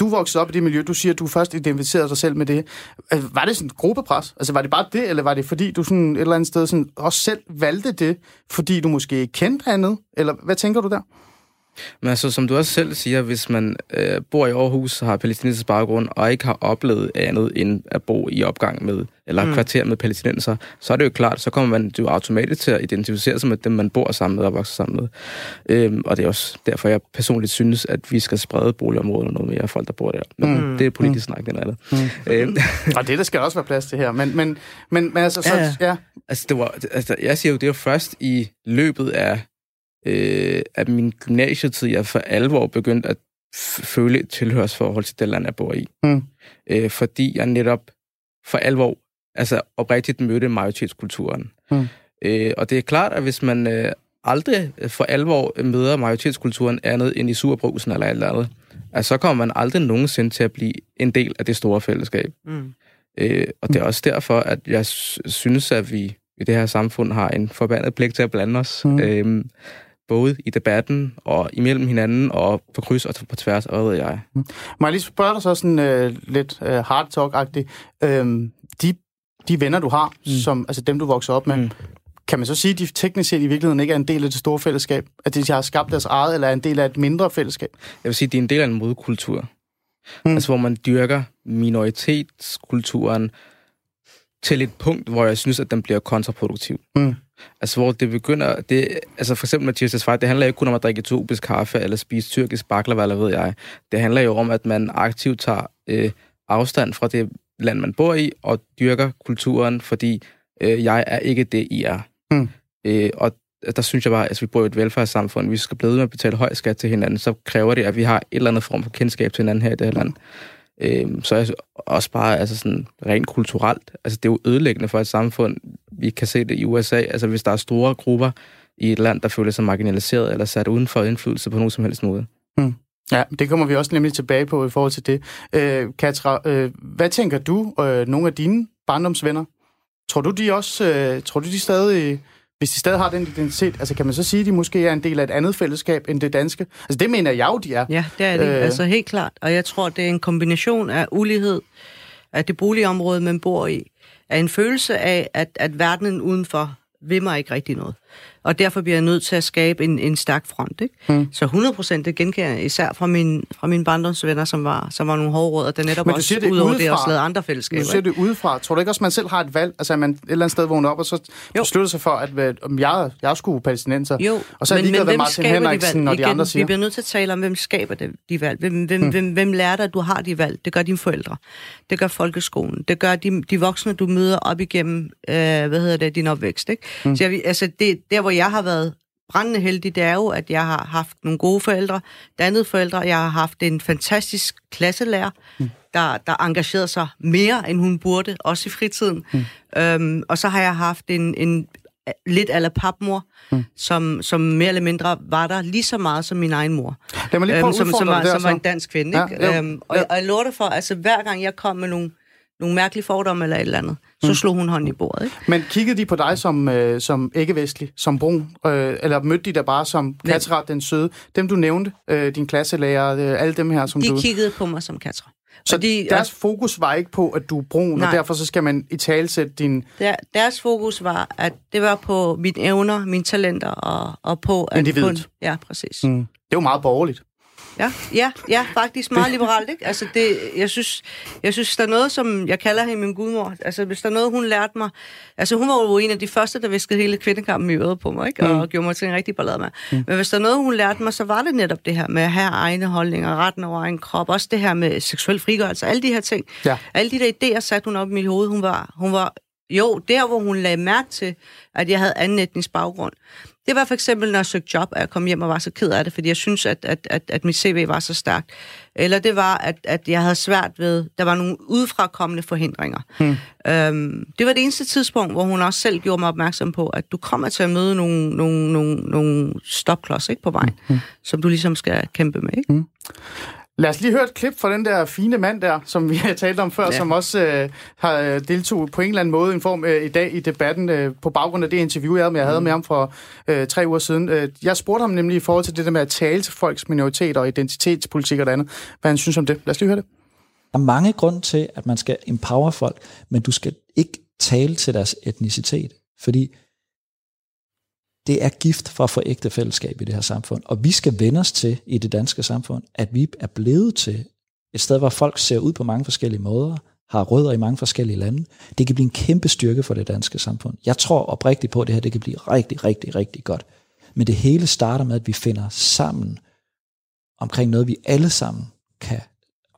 du voksede op i det miljø, du siger, at du først identificerede dig selv med det. Altså, var det sådan et gruppepres? Altså, var det bare det, eller var det fordi, du sådan et eller andet sted sådan også selv valgte det, fordi du måske kendte andet? Eller hvad tænker du der? Men altså, som du også selv siger, hvis man øh, bor i Aarhus og har palæstinensisk baggrund, og ikke har oplevet andet end at bo i opgang med, eller mm. kvarter med palæstinenser, så er det jo klart, så kommer man jo automatisk til at identificere sig med dem, man bor sammen med og vokser sammen med. Øhm, og det er også derfor, jeg personligt synes, at vi skal sprede boligområderne noget mere folk, der bor der. Men mm. det er politisk mm. snak, det er noget mm. øhm. Og det der skal også være plads til her. Men, men, men, men altså, så, ja. ja. Altså, det var, altså, jeg siger jo, det er jo først i løbet af øh, at min gymnasietid, jeg for alvor begyndt at føle et tilhørsforhold til det land, jeg bor i. Mm. Øh, fordi jeg netop for alvor, altså oprigtigt mødte majoritetskulturen. Mm. Øh, og det er klart, at hvis man øh, aldrig for alvor møder majoritetskulturen andet end i surbrusen eller alt andet, altså, så kommer man aldrig nogensinde til at blive en del af det store fællesskab. Mm. Øh, og det er også derfor, at jeg synes, at vi i det her samfund har en forbandet pligt til at blande os. Mm. Øh, både i debatten og imellem hinanden og på kryds og på tværs, og hvad ved jeg. Mm. Må jeg lige spørge dig så sådan uh, lidt uh, hard talk-agtigt. Øhm, de, de venner, du har, mm. som, altså dem, du vokser op med, mm. kan man så sige, at de teknisk set i virkeligheden ikke er en del af det store fællesskab? At de har skabt deres eget, eller er en del af et mindre fællesskab? Jeg vil sige, at de er en del af en modkultur. Mm. Altså, hvor man dyrker minoritetskulturen til et punkt, hvor jeg synes, at den bliver kontraproduktiv. Mm. Altså, hvor det begynder... Det, altså, for eksempel med Tirsdags det handler ikke kun om at drikke etiopisk kaffe eller spise tyrkisk baklava, eller ved jeg. Det handler jo om, at man aktivt tager øh, afstand fra det land, man bor i, og dyrker kulturen, fordi øh, jeg er ikke det, I er. Mm. Øh, og der synes jeg bare, at altså, vi bor i et velfærdssamfund, vi skal blive med at betale høj skat til hinanden, så kræver det, at vi har et eller andet form for kendskab til hinanden her i det her land. Øh, så er også bare altså sådan, rent kulturelt. Altså, det er jo ødelæggende for et samfund. Vi kan se det i USA. Altså, hvis der er store grupper i et land, der føler sig marginaliseret eller sat uden for indflydelse på nogen som helst måde. Hmm. Ja, det kommer vi også nemlig tilbage på i forhold til det. Øh, Katra, øh, hvad tænker du, øh, nogle af dine barndomsvenner? Tror du, de også, øh, tror du, de stadig hvis de stadig har den identitet, altså kan man så sige, at de måske er en del af et andet fællesskab end det danske? Altså det mener jeg jo, de er. Ja, det er det. Øh... Altså helt klart. Og jeg tror, det er en kombination af ulighed, af det boligområde, man bor i, af en følelse af, at, at verdenen udenfor vil mig ikke rigtig noget og derfor bliver jeg nødt til at skabe en, en stærk front. Ikke? Mm. Så 100% det genkender jeg især fra, min, fra mine barndomsvenner, som var, som var nogle hårde råd, der netop Men også, ud over det, også lavede andre fællesskaber. Du ser det udefra. Tror du ikke også, man selv har et valg? Altså, at man et eller andet sted vågner op, og så jo. beslutter sig for, at om jeg, jeg skulle palæstinenser. Jo, og så er det hvad Martin Henriksen og de andre siger. Vi bliver nødt til at tale om, hvem skaber det, de valg. Hvem, hvem, mm. hvem, hvem lærer dig, at du har de valg? Det gør dine forældre. Det gør folkeskolen. Det gør de, de voksne, du møder op igennem, øh, hvad hedder det, din opvækst. Ikke? Mm. Så jeg, altså, det, der, hvor jeg har været brændende heldig, det er jo, at jeg har haft nogle gode forældre, dannede forældre. Jeg har haft en fantastisk klasselærer, mm. der, der engagerede sig mere, end hun burde, også i fritiden. Mm. Øhm, og så har jeg haft en, en lidt ala papmor, mm. som, som mere eller mindre var der lige så meget som min egen mor. Lad mig lige øhm, som, som, var, som var en dansk kvinde. Ja, ikke? Øhm, og, ja. og jeg lover det for, altså hver gang jeg kom med nogle nogle mærkelige fordomme eller et eller andet, så mm. slog hun hånden i bordet. Ikke? Men kiggede de på dig som, øh, som ikke-vestlig, som brun, øh, eller mødte de dig bare som Katra, den søde? Dem du nævnte, øh, din klasselærer, øh, alle dem her, som de du... De kiggede på mig som Katra. Så de, deres og... fokus var ikke på, at du er brun, Nej. og derfor så skal man i talsætte din... Der, deres fokus var, at det var på mine evner, mine talenter, og, og på... At Individet. På, ja, præcis. Mm. Det er jo meget borgerligt. Ja, ja, ja, faktisk meget liberalt, ikke? Altså, det, jeg, synes, jeg synes, der er noget, som jeg kalder hende min gudmor. Altså, hvis der er noget, hun lærte mig... Altså, hun var jo en af de første, der viskede hele kvindekampen i øret på mig, ikke? Og mm. gjorde mig til en rigtig ballade med. Mm. Men hvis der er noget, hun lærte mig, så var det netop det her med at have egne holdninger, retten over egen krop, også det her med seksuel frigørelse, alle de her ting. Ja. Alle de der idéer satte hun op i mit hoved. Hun var, hun var jo, der hvor hun lagde mærke til, at jeg havde anden etnisk baggrund, det var for eksempel, når jeg søgte job, at jeg kom hjem og var så ked af det, fordi jeg synes, at, at, at, at mit CV var så stærkt. Eller det var, at, at jeg havde svært ved, der var nogle udefrakommende forhindringer. Hmm. Øhm, det var det eneste tidspunkt, hvor hun også selv gjorde mig opmærksom på, at du kommer til at møde nogle, nogle, nogle, nogle stopklods ikke, på vejen, hmm. som du ligesom skal kæmpe med. Ikke? Hmm. Lad os lige høre et klip fra den der fine mand der, som vi har talt om før, ja. som også øh, har øh, deltog på en eller anden måde en form øh, i dag i debatten øh, på baggrund af det interview, jeg havde med, jeg havde mm. med ham for øh, tre uger siden. Øh, jeg spurgte ham nemlig i forhold til det der med at tale til folks minoriteter og identitetspolitik og det andet, hvad han synes om det. Lad os lige høre det. Der er mange grunde til, at man skal empower folk, men du skal ikke tale til deres etnicitet, fordi det er gift for at få ægte fællesskab i det her samfund. Og vi skal vende os til i det danske samfund, at vi er blevet til et sted, hvor folk ser ud på mange forskellige måder, har rødder i mange forskellige lande. Det kan blive en kæmpe styrke for det danske samfund. Jeg tror oprigtigt på, at det her det kan blive rigtig, rigtig, rigtig godt. Men det hele starter med, at vi finder sammen omkring noget, vi alle sammen kan,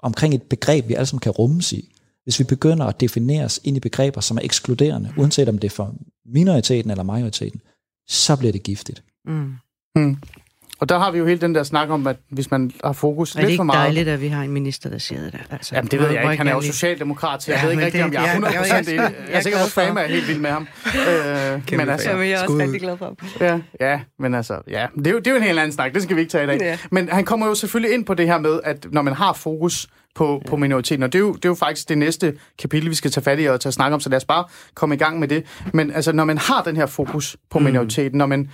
omkring et begreb, vi alle sammen kan rummes i. Hvis vi begynder at definere os ind i begreber, som er ekskluderende, uanset om det er for minoriteten eller majoriteten, så bliver det giftigt. Mm. Mm. Og der har vi jo hele den der snak om, at hvis man har fokus lidt for meget... Er det ikke dejligt, at vi har en minister, der siger det der? Altså, Jamen, det ved jeg ikke. Han er jo socialdemokrat, så jeg ja, ved ikke rigtig, om jeg er 100% jeg, jeg, jeg, jeg er sikker på, at Fama er helt vild med ham. øh, men altså, Jamen, jeg er også rigtig glad for ham. Ja, ja, men altså, ja, det er, jo, det er jo en helt anden snak. Det skal vi ikke tage i dag. Ja. Men han kommer jo selvfølgelig ind på det her med, at når man har fokus på, ja. på minoriteten. Og det er, jo, det er jo faktisk det næste kapitel, vi skal tage fat i og tage snak om, så lad os bare komme i gang med det. Men altså, når man har den her fokus på mm. minoriteten, når man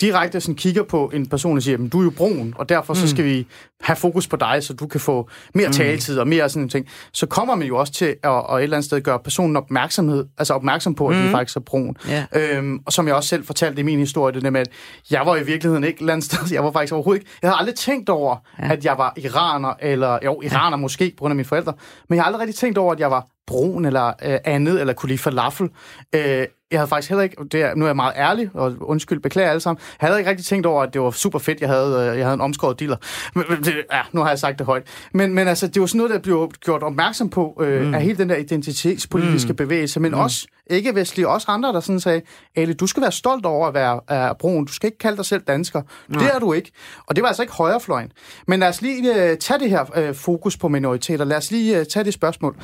direkte sådan kigger på en person og siger, du er jo brun, og derfor mm. så skal vi have fokus på dig, så du kan få mere mm. taletid og mere sådan en ting, så kommer man jo også til at, at et eller andet sted gøre personen opmærksomhed, altså opmærksom på, at mm. de faktisk er brun. Yeah. Øhm, og som jeg også selv fortalte i min historie, det der med, at jeg var i virkeligheden ikke et eller andet sted, jeg var faktisk overhovedet ikke, jeg havde aldrig tænkt over, ja. at jeg var iraner, eller jo, iraner ja. måske, på grund af mine forældre, men jeg har aldrig rigtig tænkt over, at jeg var brun eller øh, andet, eller kunne lide falafel. Øh, jeg havde faktisk heller ikke, det er, nu er jeg meget ærlig, og undskyld, beklager alle sammen, jeg havde ikke rigtig tænkt over, at det var super fedt, jeg havde, øh, jeg havde en omskåret dealer. Men, det, ja, nu har jeg sagt det højt. Men, men altså, det var sådan noget, der blev gjort opmærksom på øh, mm. af hele den der identitetspolitiske mm. bevægelse, men mm. også ikke-vestlige, også andre, der sådan sagde, Ali, du skal være stolt over at være er brun, du skal ikke kalde dig selv dansker. Nej. Det er du ikke. Og det var altså ikke højrefløjen. Men lad os lige uh, tage det her uh, fokus på minoriteter. Lad os lige uh, tage det spørgsmål.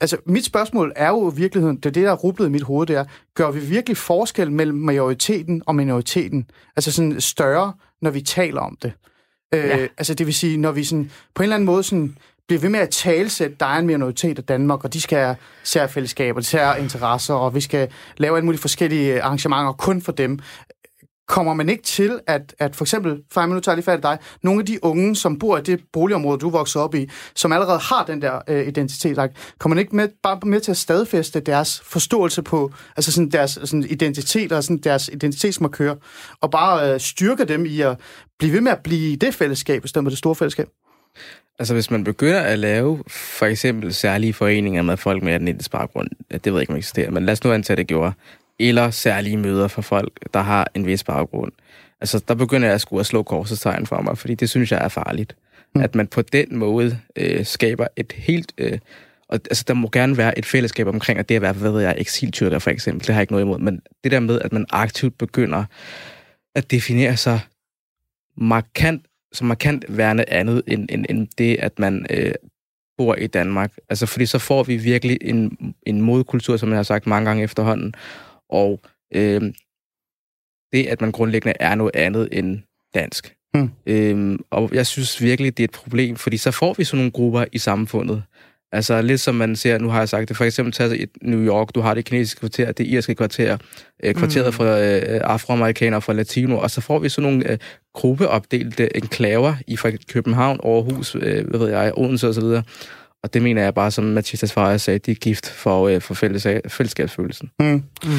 Altså, mit spørgsmål er jo i virkeligheden, det er det, der er rublet i mit hoved, det er, gør vi virkelig forskel mellem majoriteten og minoriteten? Altså sådan større, når vi taler om det. Ja. Øh, altså det vil sige, når vi sådan, på en eller anden måde sådan, bliver ved med at talsætte, der er en minoritet af Danmark, og de skal have særfællesskaber, sær-interesser, og vi skal lave alle mulige forskellige arrangementer kun for dem kommer man ikke til, at, at for eksempel, for nu tager lige fat i dig, nogle af de unge, som bor i det boligområde, du voksede op i, som allerede har den der øh, identitet, like, kommer man ikke med, bare med til at stadfæste deres forståelse på, altså sådan deres sådan identitet og sådan deres identitetsmarkører, og bare øh, styrke dem i at blive ved med at blive i det fællesskab, i stedet for det store fællesskab? Altså, hvis man begynder at lave for eksempel særlige foreninger med folk med den baggrund, det ved jeg ikke, om eksisterer, men lad os nu antage, at det gjorde, eller særlige møder for folk, der har en vis baggrund. Altså, der begynder jeg at skulle at slå korsets tegn for mig, fordi det synes jeg er farligt. Mm. At man på den måde øh, skaber et helt... Øh, og, altså, der må gerne være et fællesskab omkring, at det at være, hvad ved jeg, eksiltyrker for eksempel, det har jeg ikke noget imod, men det der med, at man aktivt begynder at definere sig markant, som markant værende andet end, end, end det, at man øh, bor i Danmark. Altså, fordi så får vi virkelig en, en modkultur, som jeg har sagt mange gange efterhånden, og øh, det, at man grundlæggende er noget andet end dansk. Mm. Øh, og jeg synes virkelig, det er et problem, fordi så får vi sådan nogle grupper i samfundet. Altså lidt som man ser, nu har jeg sagt det, for eksempel taget i New York, du har det kinesiske kvarter, det irske kvarter, øh, kvarteret mm. for øh, afroamerikanere, for latino, og så får vi sådan nogle øh, gruppeopdelte enklaver i for København, Aarhus, øh, hvad ved jeg, Odense osv., og det mener jeg bare, som Mathias Farer sagde, de er gift for, øh, for fælles, fællesskabsfølelsen. Mm. Mm.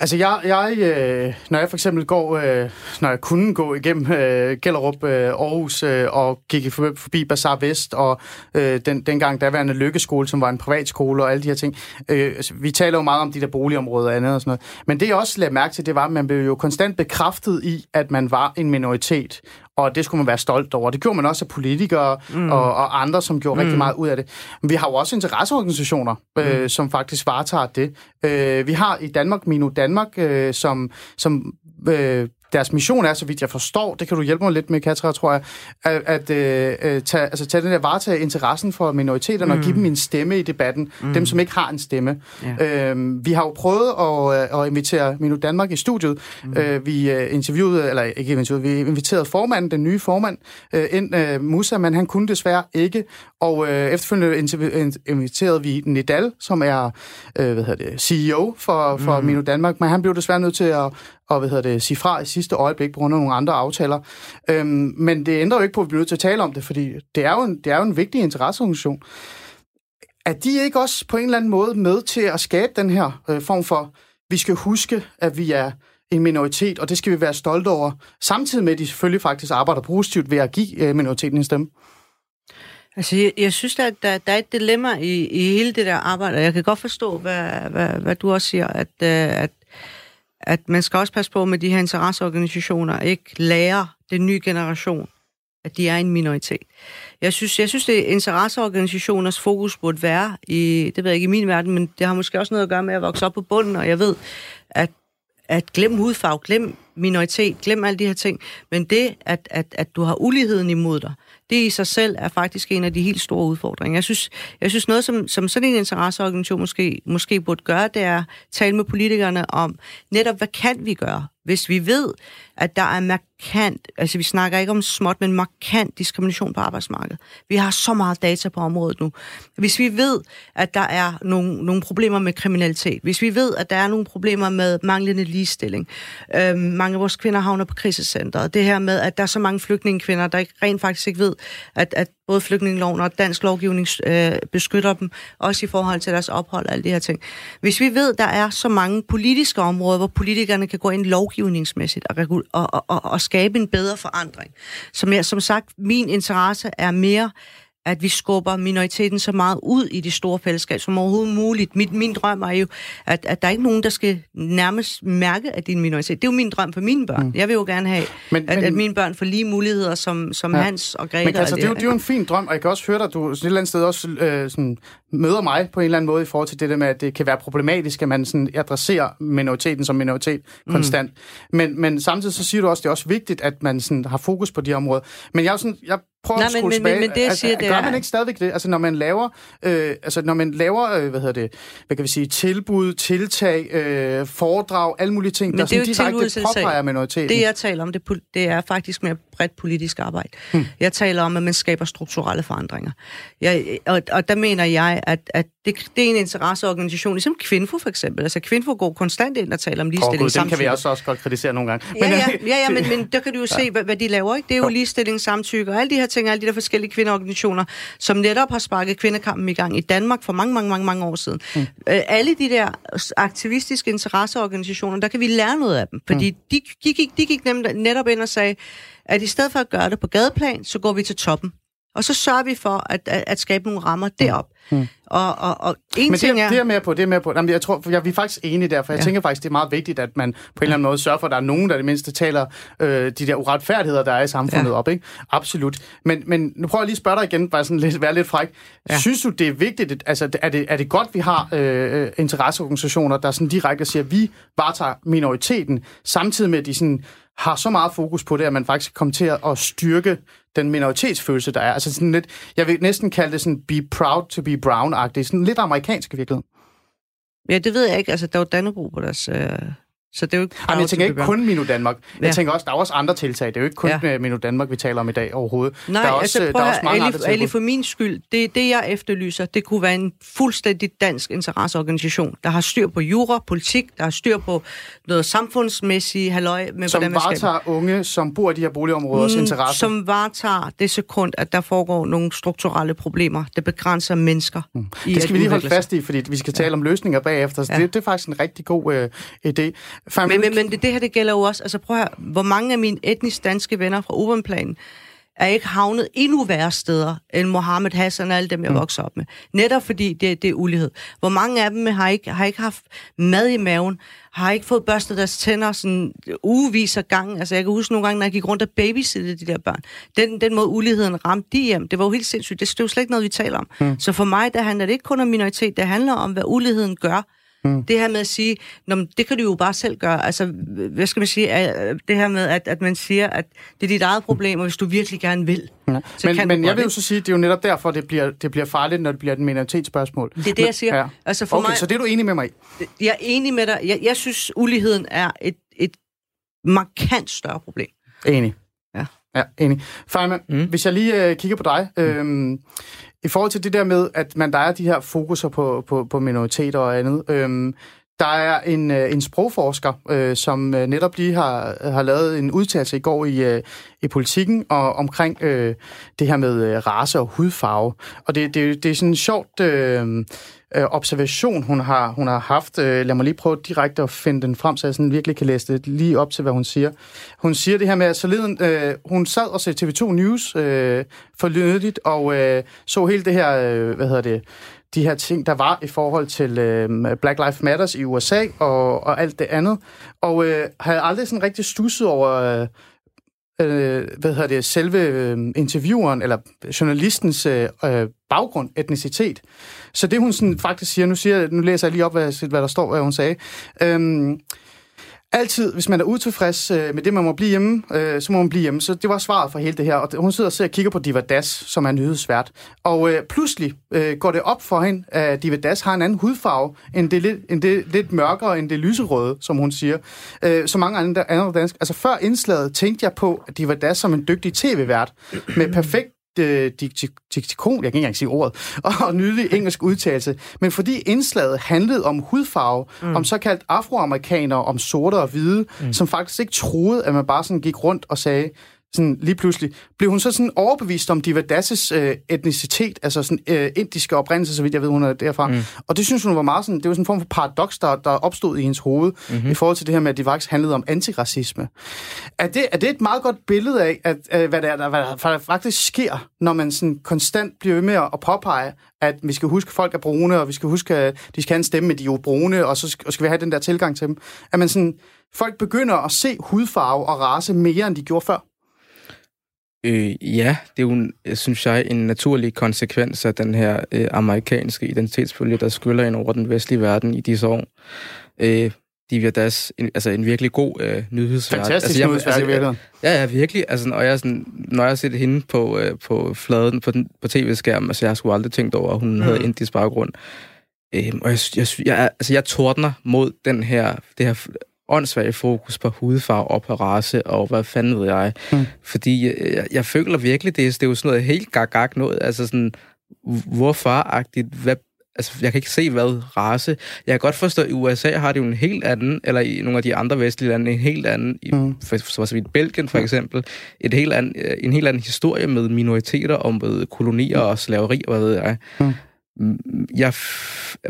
Altså, jeg, jeg, øh, når jeg for eksempel går, øh, når jeg kunne gå igennem øh, Gellerup, øh, Aarhus øh, og gik forbi Bazaar Vest og øh, den, dengang daværende Lykkeskole, som var en privatskole og alle de her ting. Øh, altså, vi taler jo meget om de der boligområder og andet og sådan noget. Men det jeg også lagde mærke til, det var, at man blev jo konstant bekræftet i, at man var en minoritet og det skulle man være stolt over. Det gjorde man også af politikere mm. og, og andre, som gjorde mm. rigtig meget ud af det. Men vi har jo også interesseorganisationer, øh, mm. som faktisk varetager det. Øh, vi har i Danmark Minu Danmark, øh, som, som øh, deres mission er, så vidt jeg forstår, det kan du hjælpe mig lidt med, Katja, tror jeg, at, at øh, tage, altså, tage den der varetage interessen for minoriteterne mm. og give dem en stemme i debatten, mm. dem som ikke har en stemme. Ja. Øh, vi har jo prøvet at, øh, at invitere Minu Danmark i studiet. Mm. Øh, vi øh, interviewede, eller ikke interviewede, vi inviterede formanden, den nye formand, øh, ind, øh, Musa, men han kunne desværre ikke, og øh, efterfølgende inviterede vi Nidal, som er øh, hvad hedder det, CEO for, for mm. Minu Danmark, men han blev desværre nødt til at, og hvad hedder det, sige fra i sidste øjeblik på grund af nogle andre aftaler. Øhm, men det ændrer jo ikke på, at vi bliver nødt til at tale om det, fordi det er jo en, det er jo en vigtig interesseorganisation. Er de ikke også på en eller anden måde med til at skabe den her øh, form for, vi skal huske, at vi er en minoritet, og det skal vi være stolte over, samtidig med, at de selvfølgelig faktisk arbejder positivt ved at give øh, minoriteten en stemme? Altså, jeg, jeg synes, at der, der er et dilemma i, i hele det der arbejde, og jeg kan godt forstå, hvad, hvad, hvad du også siger, at, øh, at at man skal også passe på med de her interesseorganisationer, ikke lære den nye generation, at de er en minoritet. Jeg synes, jeg synes det er interesseorganisationers fokus burde være i, det ved jeg ikke i min verden, men det har måske også noget at gøre med at vokse op på bunden, og jeg ved, at, at glem hudfarve, glem minoritet, glem alle de her ting, men det, at, at, at du har uligheden imod dig, det i sig selv er faktisk en af de helt store udfordringer. Jeg synes, jeg synes noget, som, som sådan en interesseorganisation måske, måske burde gøre, det er at tale med politikerne om netop, hvad kan vi gøre, hvis vi ved, at der er markant, altså vi snakker ikke om småt, men markant diskrimination på arbejdsmarkedet. Vi har så meget data på området nu. Hvis vi ved, at der er nogle, nogle problemer med kriminalitet, hvis vi ved, at der er nogle problemer med manglende ligestilling, øh, mange af vores kvinder havner på krisecenteret, det her med, at der er så mange flygtningekvinder, der ikke, rent faktisk ikke ved, at, at både flygtningeloven og dansk lovgivning øh, beskytter dem, også i forhold til deres ophold og alle de her ting. Hvis vi ved, der er så mange politiske områder, hvor politikerne kan gå ind lovgivningsmæssigt og, og, og, og skabe en bedre forandring, som jeg, som sagt, min interesse er mere at vi skubber minoriteten så meget ud i det store fællesskab som overhovedet muligt. Min, min drøm er jo, at, at der er ikke nogen, der skal nærmest mærke, at det er en minoritet. Det er jo min drøm for mine børn. Mm. Jeg vil jo gerne have, men, at, men, at mine børn får lige muligheder som, som ja. Hans og Grete. Men altså, det, det, er jo, det er jo en fin drøm, og jeg kan også høre dig, du et eller andet sted også øh, sådan, møder mig på en eller anden måde i forhold til det der med, at det kan være problematisk, at man sådan adresserer minoriteten som minoritet mm. konstant. Mm. Men, men samtidig så siger du også, at det er også vigtigt, at man sådan, har fokus på de områder. Men jeg, er sådan, jeg prøver Nej, at men, tilbage. Men, men det, altså, siger, det gør er... man ikke stadigvæk det? Altså, når man laver, øh, altså, når man laver øh, hvad hedder det, hvad kan vi sige, tilbud, tiltag, øh, foredrag, alle mulige ting, men der sådan direkte påpeger minoriteten. Det, jeg taler om, det, det er faktisk mere bredt politisk arbejde. Hmm. Jeg taler om, at man skaber strukturelle forandringer. Jeg, og, og der mener jeg, at, at det, det er en interesseorganisation, ligesom Kvinfo for eksempel. Altså Kvinfo går konstant ind og taler om ligestilling. Oh, God, kan vi også, også godt kritisere nogle gange. Men, ja, ja, ja, ja men, men der kan du jo se, hvad, hvad de laver. Ikke? Det er jo ligestilling, samtykke og alle de her ting, alle de der forskellige kvindeorganisationer, som netop har sparket kvindekampen i gang i Danmark for mange, mange, mange, mange år siden. Mm. Øh, alle de der aktivistiske interesseorganisationer, der kan vi lære noget af dem. Fordi mm. de, de, gik, de gik netop ind og sagde, at i stedet for at gøre det på gadeplan, så går vi til toppen. Og så sørger vi for at, at, at skabe nogle rammer derop. Mm. Og, og, og en Men ting det, er... det er med på, det er med på. Jamen, jeg tror, jeg, vi er faktisk enige der, for jeg ja. tænker faktisk, det er meget vigtigt, at man på en eller anden måde sørger for, at der er nogen, der det mindste taler øh, de der uretfærdigheder, der er i samfundet ja. op. Ikke? Absolut. Men, men nu prøver jeg lige at spørge dig igen, bare sådan lidt, være lidt fræk. Ja. Synes du, det er vigtigt, altså er det, er det godt, vi har øh, interesseorganisationer, der sådan direkte siger, at vi varetager minoriteten, samtidig med, at de sådan har så meget fokus på det, at man faktisk kommer til at styrke den minoritetsfølelse, der er. Altså sådan lidt, jeg vil næsten kalde det sådan be proud to be Brown-agtig, Sådan lidt amerikansk i virkeligheden. Ja, det ved jeg ikke. Altså, der var Dannebro på deres øh, så det er jo ikke Jamen, jeg tænker ikke kun Minu Danmark. Jeg ja. tænker også, der er også andre tiltag. Det er jo ikke kun ja. Minu Danmark, vi taler om i dag overhovedet. Nej, der er også, altså, der er også mange Ali, Ali, for min skyld, det, det jeg efterlyser, det kunne være en fuldstændig dansk interesseorganisation, der har styr på jura, politik, der har styr på noget samfundsmæssigt halløj. Med, som hvordan varetager unge, som bor i de her boligområders mm, interesser. Som varetager det sekund, at der foregår nogle strukturelle problemer, der begrænser mennesker. Mm. Det skal vi lige holde fast i, fordi vi skal tale ja. om løsninger bagefter. Så ja. det, det er faktisk en rigtig god øh, idé. Men, men, men det, det her, det gælder jo også, altså prøv at høre, hvor mange af mine etnisk danske venner fra Uberplanen er ikke havnet endnu værre steder end Mohammed Hassan og alle dem, jeg mm. vokser op med. Netop fordi det, det er ulighed. Hvor mange af dem har ikke, har ikke haft mad i maven, har ikke fået børstet deres tænder sådan ugevis af gang. Altså jeg kan huske nogle gange, når jeg gik rundt og babysittede de der børn. Den, den måde uligheden ramte de hjem, det var jo helt sindssygt. Det, det er jo slet ikke noget, vi taler om. Mm. Så for mig, der handler det ikke kun om minoritet, det handler om, hvad uligheden gør Mm. Det her med at sige, Nå, det kan du jo bare selv gøre. Altså, hvad skal man sige? Det her med, at, at man siger, at det er dit eget problem, og hvis du virkelig gerne vil, ja. så Men, kan men jeg vil jo så sige, det er jo netop derfor, det bliver, det bliver farligt, når det bliver et minoritetsspørgsmål. Det er det, jeg siger. Ja. Altså for okay, mig, så det er du enig med mig i? Jeg er enig med dig. Jeg, jeg synes, uligheden er et, et markant større problem. Enig. Ja. Ja, enig. Fejma, mm. hvis jeg lige øh, kigger på dig. Øh, i forhold til det der med, at man der er de her fokuser på, på, på minoriteter og andet, øhm, der er en, øh, en sprogforsker, øh, som øh, netop lige har, har lavet en udtalelse i går i, øh, i politikken og omkring øh, det her med øh, race og hudfarve. Og det, det, det er sådan en sjovt øh, øh, observation, hun har, hun har haft. Øh, lad mig lige prøve direkte at finde den frem, så jeg sådan virkelig kan læse det lige op til, hvad hun siger. Hun siger det her med, at såleden, øh, hun sad og så TV2 News øh, forlødigt og øh, så hele det her, øh, hvad hedder det, de her ting, der var i forhold til øh, Black Lives Matters i USA og, og alt det andet. Og øh, havde aldrig sådan rigtig stusset over... Øh, øh, hvad hedder det, selve øh, intervieweren, eller journalistens øh, øh, baggrund, etnicitet. Så det hun sådan faktisk siger, nu, siger, nu læser jeg lige op, hvad, hvad der står, hvad hun sagde. Øh, altid, hvis man er utilfreds øh, med det, man må blive hjemme, øh, så må man blive hjemme. Så det var svaret for hele det her. Og hun sidder og ser og kigger på Diva Das, som er nyhedsvært. Og øh, pludselig øh, går det op for hende, at Diva Das har en anden hudfarve, end det lidt, end det lidt mørkere, end det lyserøde, som hun siger. Øh, så mange andre, andre dansk. Altså før indslaget tænkte jeg på at Diva Das som en dygtig tv-vært med perfekt diktikon, jeg kan ikke engang sige ordet, og nydelig engelsk udtalelse, men fordi indslaget handlede om hudfarve, mm. om såkaldt afroamerikanere, om sorte og hvide, mm. som faktisk ikke troede, at man bare sådan gik rundt og sagde, sådan lige pludselig, blev hun så sådan overbevist om Divadases øh, etnicitet, altså sådan øh, indiske oprindelse, så vidt jeg ved, hun er derfra. Mm. Og det synes hun var meget sådan, det var sådan en form for paradoks, der, der opstod i hendes hoved, mm-hmm. i forhold til det her med, at det faktisk handlede om antiracisme. Er det, er det et meget godt billede af, at, øh, hvad, det er, der, hvad der faktisk sker, når man sådan konstant bliver ved med at påpege, at vi skal huske, at folk er brune, og vi skal huske, at de skal have en stemme, men de er jo brune, og så skal, skal vi have den der tilgang til dem. At man sådan, folk begynder at se hudfarve og race mere, end de gjorde før. Øh, ja, det er jo, synes jeg, en naturlig konsekvens af den her øh, amerikanske identitetsfølge, der skyller ind over den vestlige verden i disse år. Øh, de deres, en, altså en virkelig god øh, nyhedsvært. Fantastisk altså, jeg, nyhedsvært, altså, jeg, Ja, ja, virkelig. Altså, når jeg, sådan, når jeg set hende på, øh, på fladen på, den, på tv-skærmen, altså jeg har sgu aldrig tænkt over, at hun mm. havde indisk baggrund. Øh, og jeg, jeg, jeg, altså, jeg tordner mod den her, det her åndssvage fokus på hudfarve og på race, og hvad fanden ved jeg. Mm. Fordi jeg, jeg føler virkelig, det, det er jo sådan noget helt gag noget. Altså sådan, hvorfor-agtigt, hvad, altså, jeg kan ikke se, hvad race... Jeg kan godt forstå, at i USA har det jo en helt anden, eller i nogle af de andre vestlige lande, en helt anden, mm. for, for så vidt Belgien for eksempel, et helt anden, en helt anden historie med minoriteter, og med kolonier og slaveri, og hvad ved jeg. Mm. Jeg,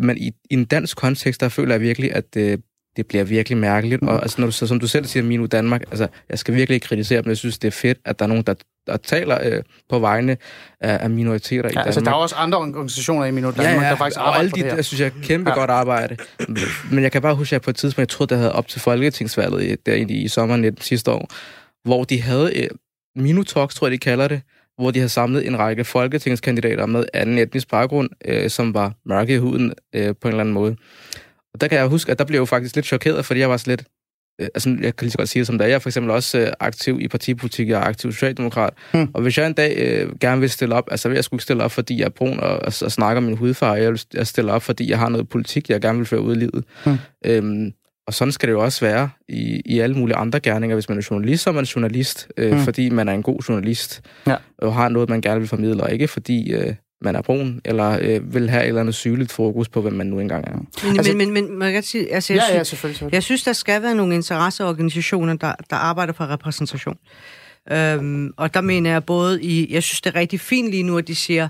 men i, i en dansk kontekst, der føler jeg virkelig, at øh, det bliver virkelig mærkeligt. Og altså, når du, så, som du selv siger, Minu Danmark, altså, jeg skal virkelig ikke kritisere dem. Jeg synes, det er fedt, at der er nogen, der, der taler øh, på vegne af, af minoriteter ja, i Danmark. Altså, der er også andre organisationer i Minu Danmark, ja, ja, der faktisk arbejder alle de, det her. Jeg synes jeg kæmpe ja. godt arbejde. Men jeg kan bare huske, at jeg på et tidspunkt, jeg troede, der havde op til Folketingsvalget der i, i sommeren 19 sidste år, hvor de havde øh, Minu-talks, tror jeg, de kalder det, hvor de havde samlet en række folketingskandidater med anden etnisk baggrund, øh, som var mørke i huden øh, på en eller anden måde. Og der kan jeg huske, at der blev jeg jo faktisk lidt chokeret, fordi jeg var lidt... Øh, altså, jeg kan lige så godt sige det som det er. Jeg er for eksempel også øh, aktiv i partipolitik, jeg er aktiv socialdemokrat. Hmm. Og hvis jeg en dag øh, gerne vil stille op, altså vil jeg skulle stille op, fordi jeg er brun og, og, og snakker om min hudfarve, jeg vil jeg stille op, fordi jeg har noget politik, jeg gerne vil føre ud i livet. Hmm. Øhm, og sådan skal det jo også være i, i alle mulige andre gerninger. Hvis man er journalist, så er man journalist, øh, hmm. fordi man er en god journalist, ja. og har noget, man gerne vil formidle, og ikke fordi øh, man er brun, eller øh, vil have et eller andet sygeligt fokus på, hvem man nu engang er. Men, altså, men, men, men man kan sige, altså, jeg, ja, ja, selvfølgelig, jeg synes, der skal være nogle interesseorganisationer, der, der arbejder for repræsentation. Øhm, og der mener jeg både i, jeg synes, det er rigtig fint lige nu, at de siger,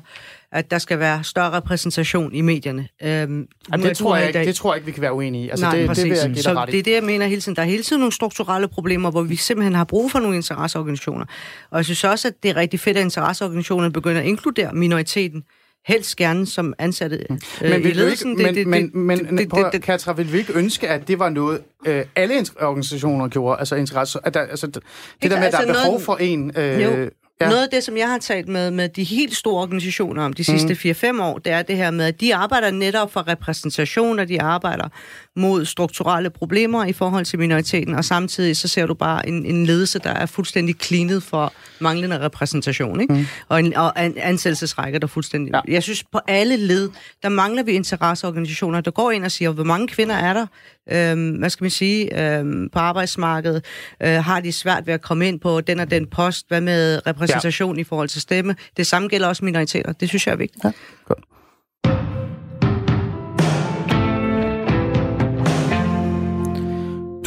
at der skal være større repræsentation i medierne. Øhm, Jamen, det, tror jeg ikke, det tror jeg ikke, vi kan være uenige i. Altså, Nej, det, præcis. det vil jeg Så det er det, jeg mener hele tiden. Der er hele tiden nogle strukturelle problemer, hvor vi simpelthen har brug for nogle interesseorganisationer. Og jeg synes også, at det er rigtig fedt, at interesseorganisationerne begynder at inkludere minoriteten helst gerne som ansatte øh, men vil i ledelsen. Ikke, men, det, men, det, men, det, det, det, Katra, vil vi ikke ønske, at det var noget, øh, alle organisationer gjorde? Altså, interesse, at der, altså, det, der med, at der altså er behov noget, for en... Øh, jo. Ja. Noget af det, som jeg har talt med, med de helt store organisationer om de sidste mm. 4-5 år, det er det her med, at de arbejder netop for repræsentation, og de arbejder mod strukturelle problemer i forhold til minoriteten, og samtidig så ser du bare en, en ledelse, der er fuldstændig klinet for manglende repræsentation, ikke? Mm. og en og en ansættelsesrække, der fuldstændig... Ja. Jeg synes, på alle led, der mangler vi interesseorganisationer, der går ind og siger, hvor mange kvinder er der, øhm, hvad skal man sige, øhm, på arbejdsmarkedet, øh, har de svært ved at komme ind på den og den post, hvad med repræsentation ja. i forhold til stemme. Det samme gælder også minoriteter, det synes jeg er vigtigt. Ja, godt.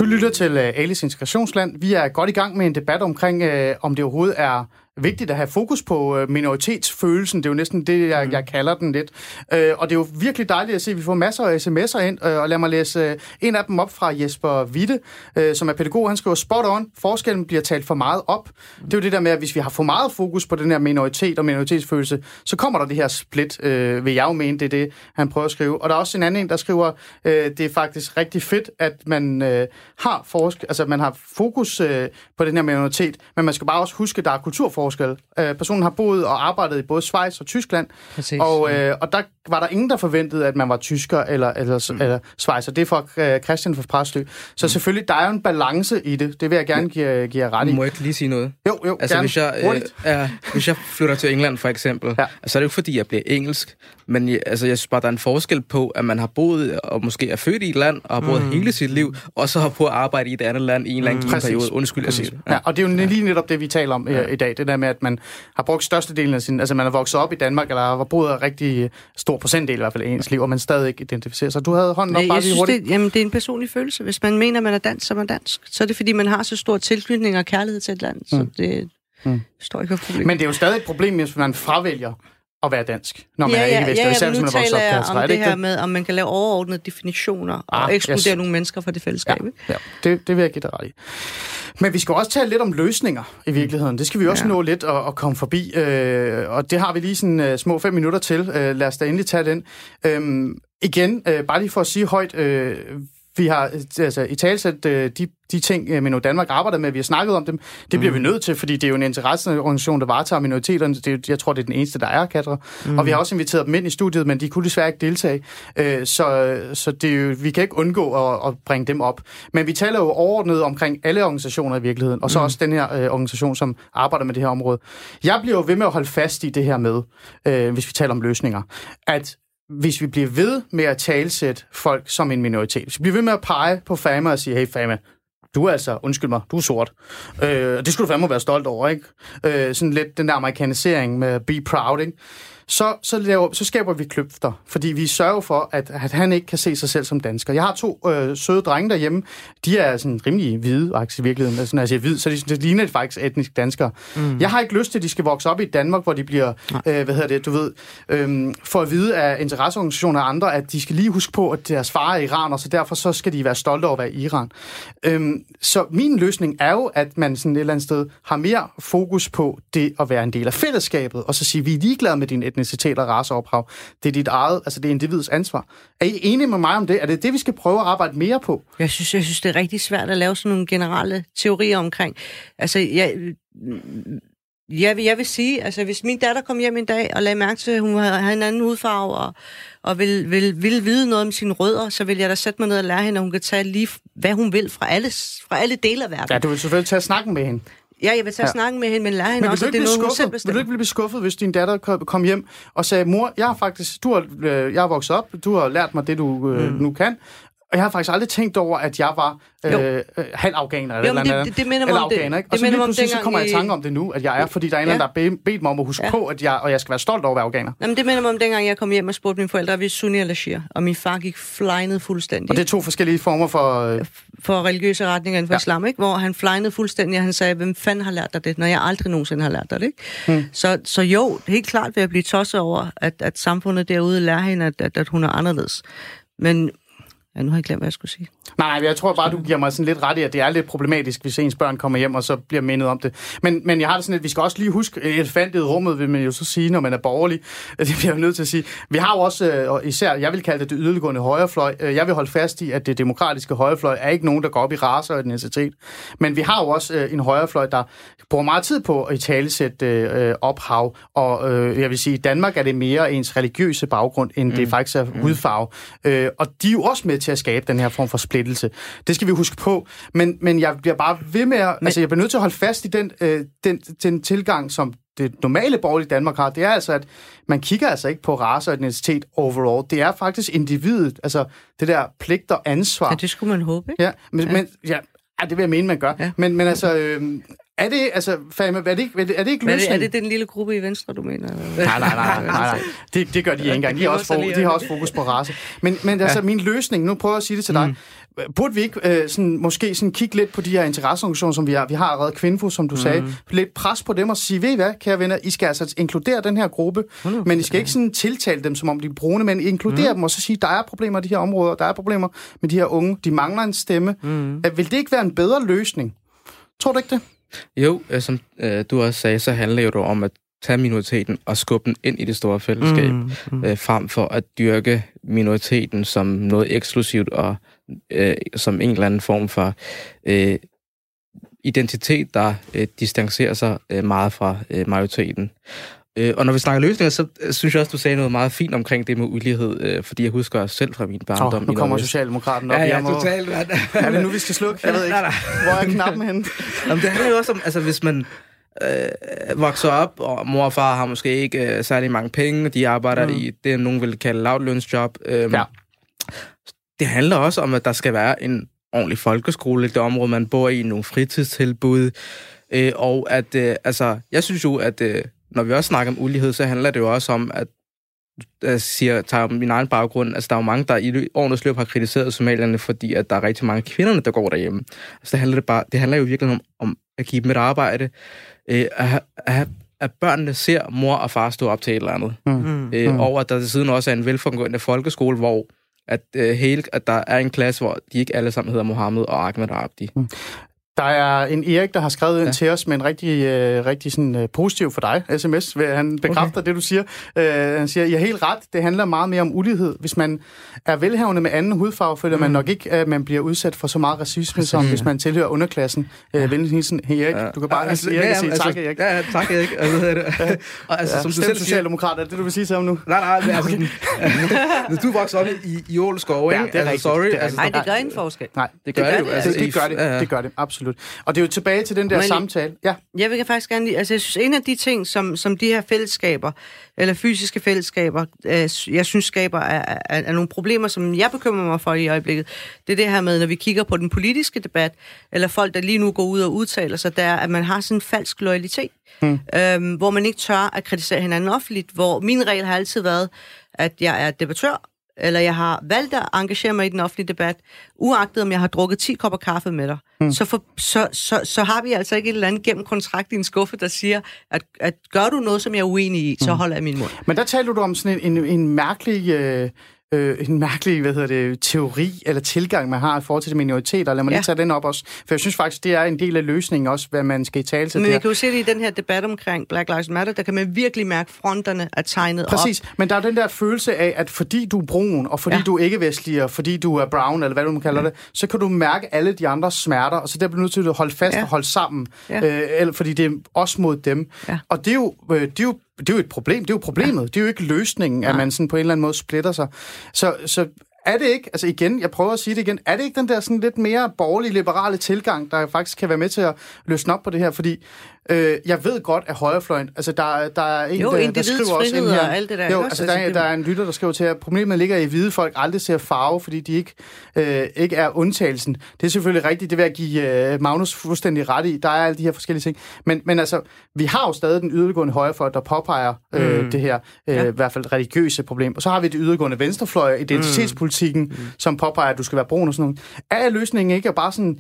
Du lytter til uh, Alice Integrationsland. Vi er godt i gang med en debat omkring, uh, om det overhovedet er vigtigt at have fokus på øh, minoritetsfølelsen. Det er jo næsten det, jeg, mm. jeg kalder den lidt. Øh, og det er jo virkelig dejligt at se, at vi får masser af sms'er ind, øh, og lad mig læse øh, en af dem op fra Jesper Witte, øh, som er pædagog. Han skriver, spot on, forskellen bliver talt for meget op. Det er jo det der med, at hvis vi har for meget fokus på den her minoritet og minoritetsfølelse, så kommer der det her split, øh, vil jeg jo mene, det er det, han prøver at skrive. Og der er også en anden en, der skriver, øh, det er faktisk rigtig fedt, at man øh, har forsk altså man har fokus øh, på den her minoritet, men man skal bare også huske, at der er kulturforskel forskel. Øh, personen har boet og arbejdet i både Schweiz og Tyskland, Præcis, og, øh, og der var der ingen, der forventede, at man var tysker eller, eller, mm. eller Schweiz, og det er for øh, Christian fra Præstø. Så mm. selvfølgelig, der er jo en balance i det. Det vil jeg gerne give, give jer ret i. Må jeg ikke lige sige noget? Jo, jo, altså, gerne. Hvis jeg, øh, er, hvis jeg flytter til England, for eksempel, ja. så er det jo ikke, fordi jeg bliver engelsk, men jeg, altså, jeg synes bare, der er en forskel på, at man har boet og måske er født i et land, og har boet mm. hele sit liv, og så har på at arbejde i et andet land i en mm. eller anden mm. periode. Undskyld, jeg siger det. Ja. ja, og det er jo lige netop det, vi taler om ja. i dag. Det der med, at man har brugt størstedelen af sin... Altså, man har vokset op i Danmark, eller har boet en rigtig stor procentdel i hvert fald af ens liv, og man stadig ikke identificerer sig. Du havde hånden op bare lige hurtigt. Det, jamen, det er en personlig følelse. Hvis man mener, man er dansk, så er man dansk. Så er det, fordi man har så stor tilknytning og kærlighed til et land. Så mm. det, Mm. Står ikke, problem. Men det er jo stadig et problem, hvis man fravælger at være dansk, når man ja, er ikke vestlig. Ja, ja, men nu taler jeg om det her med, om man kan lave overordnede definitioner ah, og ekskludere yes. nogle mennesker fra det fællesskab. Ja, ja. Det, det vil jeg give dig ret i. Men vi skal også tale lidt om løsninger i virkeligheden. Det skal vi også ja. nå lidt at, at komme forbi. Øh, og det har vi lige sådan uh, små fem minutter til. Uh, lad os da endelig tage den. Øh, igen, uh, bare lige for at sige højt, uh, vi har altså, i talsæt øh, de, de ting, øh, Minno Danmark arbejder med, vi har snakket om dem. Det bliver mm. vi nødt til, fordi det er jo en interesseorganisation, der varetager minoriteterne. Det, jeg tror, det er den eneste, der er, Katra. Mm. Og vi har også inviteret dem ind i studiet, men de kunne desværre ikke deltage. Øh, så så det er jo, vi kan ikke undgå at, at bringe dem op. Men vi taler jo overordnet omkring alle organisationer i virkeligheden, og så mm. også den her øh, organisation, som arbejder med det her område. Jeg bliver jo ved med at holde fast i det her med, øh, hvis vi taler om løsninger, at hvis vi bliver ved med at talsætte folk som en minoritet, hvis vi bliver ved med at pege på Fama og sige, hey Fama, du er altså, undskyld mig, du er sort. Øh, det skulle du fandme være stolt over, ikke? Øh, sådan lidt den der amerikanisering med be proud, ikke? Så, så, laver, så skaber vi kløfter, fordi vi sørger for, at, at han ikke kan se sig selv som dansker. Jeg har to øh, søde drenge derhjemme. De er sådan rimelig hvide, faktisk i virkeligheden. Altså, når jeg siger hvid, så de, det ligner de faktisk etnisk danskere. Mm. Jeg har ikke lyst til, at de skal vokse op i Danmark, hvor de bliver, øh, hvad hedder det, du ved, øh, for at vide af interesseorganisationer og andre, at de skal lige huske på, at deres far er iraner, så derfor så skal de være stolte over at være i Iran. Øh, så min løsning er jo, at man sådan et eller andet sted har mere fokus på det at være en del af fællesskabet, og så sige, vi er ligeglade med din etnicitet og raceophav. Det er dit eget, altså det er individets ansvar. Er I enige med mig om det? Er det det, vi skal prøve at arbejde mere på? Jeg synes, jeg synes det er rigtig svært at lave sådan nogle generelle teorier omkring. Altså, jeg, jeg, vil, jeg vil sige, altså hvis min datter kom hjem en dag og lagde mærke til, at hun havde en anden hudfarve og, og vil, vil, vil vide noget om sine rødder, så vil jeg da sætte mig ned og lære hende, at hun kan tage lige, hvad hun vil fra alle, fra alle dele af verden. Ja, du vil selvfølgelig tage snakken med hende. Ja, jeg vil tage ja. snakken med hende, men lære hende men også, det er noget, skuffet? hun selv bestemmer. Vil du ikke blive skuffet, hvis din datter kom hjem og sagde, mor, jeg har faktisk, du har, øh, jeg har vokset op, du har lært mig det, du øh, mm. nu kan, og jeg har faktisk aldrig tænkt over, at jeg var øh, øh halv afghaner eller, jo, eller det, det, det minder eller afghaner, ikke? Og så lige pludselig så kommer jeg i tanke om det nu, at jeg er, fordi der er en ja. eller anden, der har bedt mig om at huske ja. på, at jeg, og jeg skal være stolt over at være afghaner. Jamen, det minder mig om dengang, jeg kom hjem og spurgte mine forældre, vi sunni eller shia, og min far gik flynet fuldstændig. Og det er to forskellige former for... Øh... For religiøse retninger inden for ja. islam, ikke? Hvor han flynet fuldstændig, og han sagde, hvem fanden har lært dig det, når jeg aldrig nogensinde har lært dig det, ikke? Hmm. Så, så jo, helt klart vil jeg blive tosset over, at, at samfundet derude lærer hende, at, at, at hun er anderledes. Men Ja, nu har jeg glemt, hvad jeg skulle sige. Nej, jeg tror bare, du giver mig sådan lidt ret i, at det er lidt problematisk, hvis ens børn kommer hjem, og så bliver mindet om det. Men, men jeg har det sådan, at vi skal også lige huske, elefantet i rummet vil man jo så sige, når man er borgerlig. Det bliver jeg nødt til at sige. Vi har jo også, øh, og især, jeg vil kalde det det yderliggående højrefløj. Øh, jeg vil holde fast i, at det demokratiske højrefløj er ikke nogen, der går op i race og etnicitet. Men vi har jo også øh, en højrefløj, der bruger meget tid på at i talesætte øh, ophav. Og øh, jeg vil sige, i Danmark er det mere ens religiøse baggrund, end mm. det faktisk er mm. hudfarve. Øh, og de er jo også med til at skabe den her form for splittelse. Det skal vi huske på. Men, men jeg bliver bare ved med at... Men, altså, jeg bliver nødt til at holde fast i den, øh, den, den tilgang, som det normale borgerlige Danmark har, det er altså, at man kigger altså ikke på race og etnicitet overall. Det er faktisk individet, altså det der pligt og ansvar. Ja, det skulle man håbe, ikke? Ja, men, ja. men ja, Ja, det vil jeg mene, man gør. Ja. Men, men altså, øh, er det, altså, Fame, er det ikke, er det ikke løsning? Er det, er det den lille gruppe i Venstre, du mener? Nej, nej, nej, nej, nej. Det, det gør de ikke engang. De har, også fokus, de har også fokus på race. Men, men altså, min løsning, nu prøver jeg at sige det til dig. Mm. Burde vi ikke øh, sådan, måske sådan kigge lidt på de her interesseorganisationer, som vi har? Vi har allerede Kvinfo, som du mm. sagde. Lidt pres på dem og sige, ved I hvad, kære venner, I skal altså inkludere den her gruppe, mm. men I skal ikke sådan tiltale dem, som om de er brune, men inkludere mm. dem og så sige, der er problemer i de her områder, der er problemer med de her unge, de mangler en stemme. Mm. Vil det ikke være en bedre løsning? Tror du ikke det? Jo, øh, som øh, du også sagde, så handler det jo om at tage minoriteten og skubbe den ind i det store fællesskab, mm, mm. Øh, frem for at dyrke minoriteten som noget eksklusivt og øh, som en eller anden form for øh, identitet, der øh, distancerer sig øh, meget fra øh, majoriteten. Øh, og når vi snakker løsninger, så øh, synes jeg også, du sagde noget meget fint omkring det med ulighed, øh, fordi jeg husker selv fra min barndom. Oh, nu kommer Socialdemokraten op. Ja, ja, totalt. er det nu, vi skal slukke? Jeg ved ikke. Hvor er knappen henne? Jamen, det handler jo også om, altså hvis man øh, vokser op, og mor og far har måske ikke øh, særlig mange penge, de arbejder mm. i det, nogen vil kalde lavtlønsjob. Øh, ja. Det handler også om, at der skal være en ordentlig folkeskole i det område, man bor i, nogle fritidstilbud, øh, og at, øh, altså, jeg synes jo, at øh, når vi også snakker om ulighed, så handler det jo også om, at jeg siger, tager min egen baggrund, altså der er jo mange, der i årenes løb har kritiseret somalierne, fordi at der er rigtig mange kvinder, der går derhjemme. Altså det handler, det bare, det handler jo virkelig om, om at give dem et arbejde, øh, at, at, at børnene ser mor og far stå op til et eller andet. Mm. Øh, mm. Og at der siden også er en velfungerende folkeskole, hvor at, øh, hele, at der er en klasse, hvor de ikke alle sammen hedder Mohammed og Ahmed Abdi. Mm. Der er en Erik, der har skrevet ja. ind til os med en rigtig, øh, rigtig sådan, øh, positiv for dig sms. Han bekræfter okay. det, du siger. Øh, han siger, I har helt ret. Det handler meget mere om ulighed. Hvis man er velhavende med anden hudfarve, føler mm. man nok ikke, at man bliver udsat for så meget racisme, Præcis. som hvis man tilhører underklassen. Øh, ja. Venlig hilsen, Erik. Ja. Du kan bare altså, Erik ja, sige altså, tak, Erik. Ja, tak, Erik. Altså, det. Og, altså, ja, som du selv socialdemokrat, er det, du vil sige til ham nu? Nej, nej, altså, okay. du vokser op i, i Ålskov, ikke? Ja, det er altså, sorry. Det er altså, Nej, det gør en forskel. Nej, det gør det, det, altså, det, det, gør det. Det gør det, absolut. Og det er jo tilbage til den der Men, samtale. Ja. Jeg vil faktisk gerne lige, altså jeg synes, en af de ting, som, som de her fællesskaber, eller fysiske fællesskaber, øh, jeg synes skaber er, er, er nogle problemer, som jeg bekymrer mig for i øjeblikket. Det er det her med, når vi kigger på den politiske debat, eller folk, der lige nu går ud og udtaler sig, der at man har sådan en falsk loyalitet, hmm. øhm, hvor man ikke tør at kritisere hinanden offentligt, hvor min regel har altid været, at jeg er debattør, eller jeg har valgt at engagere mig i den offentlige debat, uagtet om jeg har drukket 10 kopper kaffe med dig, mm. så, for, så, så, så har vi altså ikke et eller andet gennem kontrakt i en skuffe, der siger, at, at gør du noget, som jeg er uenig i, så mm. holder jeg min mund. Men der taler du om sådan en, en, en mærkelig... Øh øh, en mærkelig hvad hedder det, teori eller tilgang, man har i forhold til minoriteter. Lad mig ja. lige tage den op også. For jeg synes faktisk, det er en del af løsningen også, hvad man skal i tale til. Men vi kan jo se det i den her debat omkring Black Lives Matter, der kan man virkelig mærke fronterne er tegnet Præcis. op. men der er den der følelse af, at fordi du er brun, og fordi ja. du er ikke-vestlig, og fordi du er brown, eller hvad du kalder ja. det, så kan du mærke alle de andres smerter, og så der bliver nødt til at holde fast ja. og holde sammen, ja. øh, eller, fordi det er også mod dem. Ja. Og det er, jo, øh, det er jo det er jo et problem. Det er jo problemet. Ja. Det er jo ikke løsningen, at man sådan på en eller anden måde splitter sig. Så, så er det ikke, altså igen, jeg prøver at sige det igen, er det ikke den der sådan lidt mere borgerlige, liberale tilgang, der faktisk kan være med til at løsne op på det her? Fordi Øh, jeg ved godt, at højrefløjen... Altså, der, der er en, jo, der, der skriver også ind her... Og alt det der. Jo, altså, der, altså, der er en lytter, der skriver til, at problemet ligger i, at hvide folk aldrig ser farve, fordi de ikke, øh, ikke er undtagelsen. Det er selvfølgelig rigtigt, det vil jeg give øh, Magnus fuldstændig ret i. Der er alle de her forskellige ting. Men, men altså, vi har jo stadig den yderliggående højrefløj, der påpeger øh, mm. det her, øh, ja. i hvert fald religiøse problem. Og så har vi det yderliggående venstrefløj, identitetspolitikken, mm. mm. som påpeger, at du skal være brun og sådan noget. Er løsningen ikke at bare sådan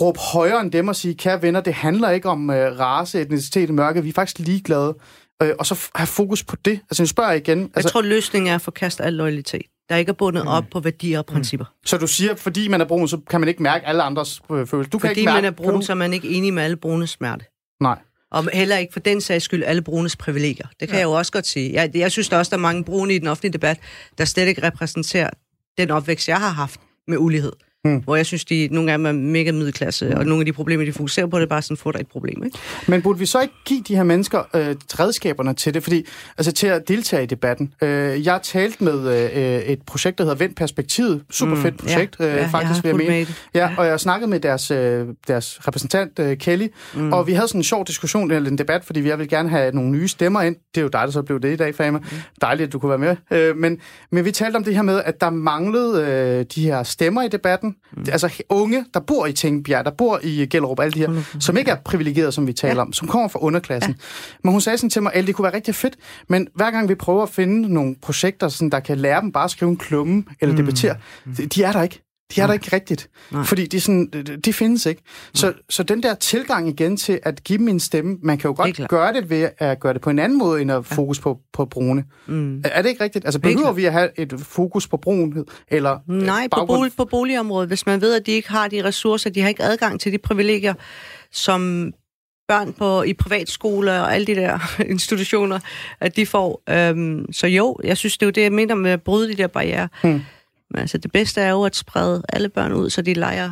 råbe højere end dem og sige, kære venner, det handler ikke om øh, race, etnicitet mørke, vi er faktisk ligeglade. Øh, og så have fokus på det. Altså, jeg spørger igen. Altså, jeg tror, løsningen er at forkaste al loyalitet der ikke er bundet mm. op på værdier og principper. Mm. Så du siger, fordi man er brun, så kan man ikke mærke alle andres øh, følelser? Du fordi kan ikke mærke, man er brun, du... så er man ikke enig med alle brunes smerte. Nej. Og heller ikke for den sags skyld alle brunes privilegier. Det kan ja. jeg jo også godt sige. Jeg, jeg synes der også, der er mange brune i den offentlige debat, der slet ikke repræsenterer den opvækst, jeg har haft med ulighed. Mm. Hvor jeg synes, de nogle af dem er mega middelklasse, mm. og nogle af de problemer, de fokuserer på, det er bare sådan, få der et problem. Ikke? Men burde vi så ikke give de her mennesker øh, redskaberne til det? Fordi, altså til at deltage i debatten. Øh, jeg har talt med øh, et projekt, der hedder Vend Perspektivet. Super mm. fedt projekt, ja. øh, ja, faktisk, vil jeg mene. Ja, og jeg snakkede med deres, øh, deres repræsentant, øh, Kelly, mm. og vi havde sådan en sjov diskussion, eller en debat, fordi jeg vil gerne have nogle nye stemmer ind. Det er jo dig, der så blev det i dag, Fama. Mm. Dejligt, at du kunne være med. Øh, men, men vi talte om det her med, at der manglede øh, de her stemmer i debatten, Mm. Altså unge, der bor i Tingbjerg, der bor i Gellerup, alle de her, som ikke er privilegerede, som vi taler ja. om, som kommer fra underklassen. Ja. Men hun sagde sådan til mig, at det kunne være rigtig fedt, men hver gang vi prøver at finde nogle projekter, sådan, der kan lære dem bare at skrive en klumme eller mm. debattere, mm. de er der ikke. De er der ikke rigtigt, Nej. fordi de, sådan, de findes ikke. Så, så den der tilgang igen til at give dem en stemme, man kan jo godt gøre det ved at gøre det på en anden måde, end at ja. fokus på, på brune. Mm. Er det ikke rigtigt? Altså behøver vi at have et fokus på brunhed? Eller Nej, på, bolig, på boligområdet. Hvis man ved, at de ikke har de ressourcer, de har ikke adgang til de privilegier, som børn på, i privatskoler og alle de der institutioner, at de får. Øhm, så jo, jeg synes, det er jo det, jeg mener med at bryde de der barriere. Mm. Men altså, det bedste er jo at sprede alle børn ud, så de leger,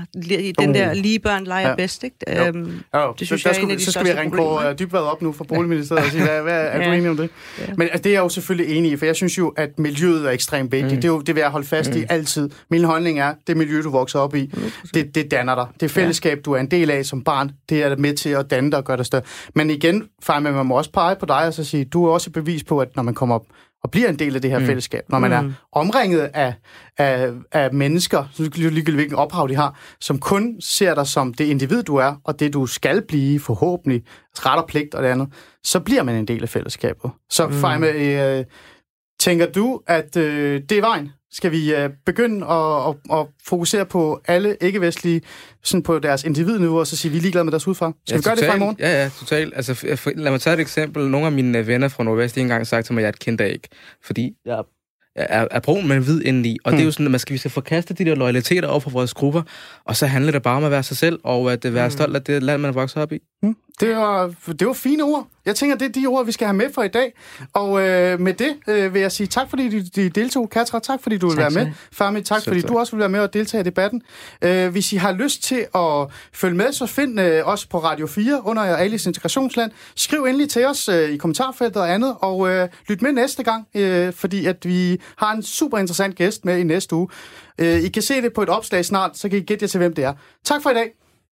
den der lige børn leger ja. bedst, ikke? Jo. Øhm, jo. Det synes så, jeg er en af de Så skal vi ringe uh, dybvad op nu fra Boligministeriet og sige, hvad, hvad er ja. du enig om det? Ja. Men altså, det er jeg jo selvfølgelig enig i, for jeg synes jo, at miljøet er ekstremt vigtigt. Mm. Det, er jo, det vil jeg holde fast mm. i altid. Min holdning er, det miljø, du vokser op i, det, det danner dig. Det fællesskab, du er en del af som barn, det er med til at danne dig og gøre dig større. Men igen, far, man må også pege på dig og så sige, du er også bevis på, at når man kommer op og bliver en del af det her mm. fællesskab, når man mm. er omringet af, af, af mennesker, ligegyldigt hvilken ophav de har, som kun ser dig som det individ, du er, og det, du skal blive, forhåbentlig, ret og pligt og det andet, så bliver man en del af fællesskabet. Så mm. Fejme, øh, Tænker du, at øh, det er vejen? Skal vi øh, begynde at, at, at fokusere på alle ikke-vestlige sådan på deres individniveau, og så sige, vi er ligeglade med deres hudfarve? Skal ja, vi gøre total, det fra i morgen? Ja, ja, totalt. Altså, lad mig tage et eksempel. Nogle af mine venner fra Nordvest har engang sagt til mig, at jeg er et kendt æg, fordi jeg er, er brun, men hvid indeni. Og mm. det er jo hmm. sådan, at man skal, vi skal forkaste de der loyaliteter over for vores grupper, og så handler det bare om at være sig selv, og at være mm. stolt af det land, man er vokset op i. Mm. Det var, det var fine ord. Jeg tænker, det er de ord, vi skal have med for i dag. Og øh, med det øh, vil jeg sige tak, fordi de, de deltog. Katra, tak, fordi du vil være med. Fami, tak, fordi du også vil være med og deltage i debatten. Øh, hvis I har lyst til at følge med, så find øh, os på Radio 4 under Alice Integrationsland. Skriv endelig til os øh, i kommentarfeltet og andet, og øh, lyt med næste gang, øh, fordi at vi har en super interessant gæst med i næste uge. Øh, I kan se det på et opslag snart, så kan I gætte jer til, hvem det er. Tak for i dag.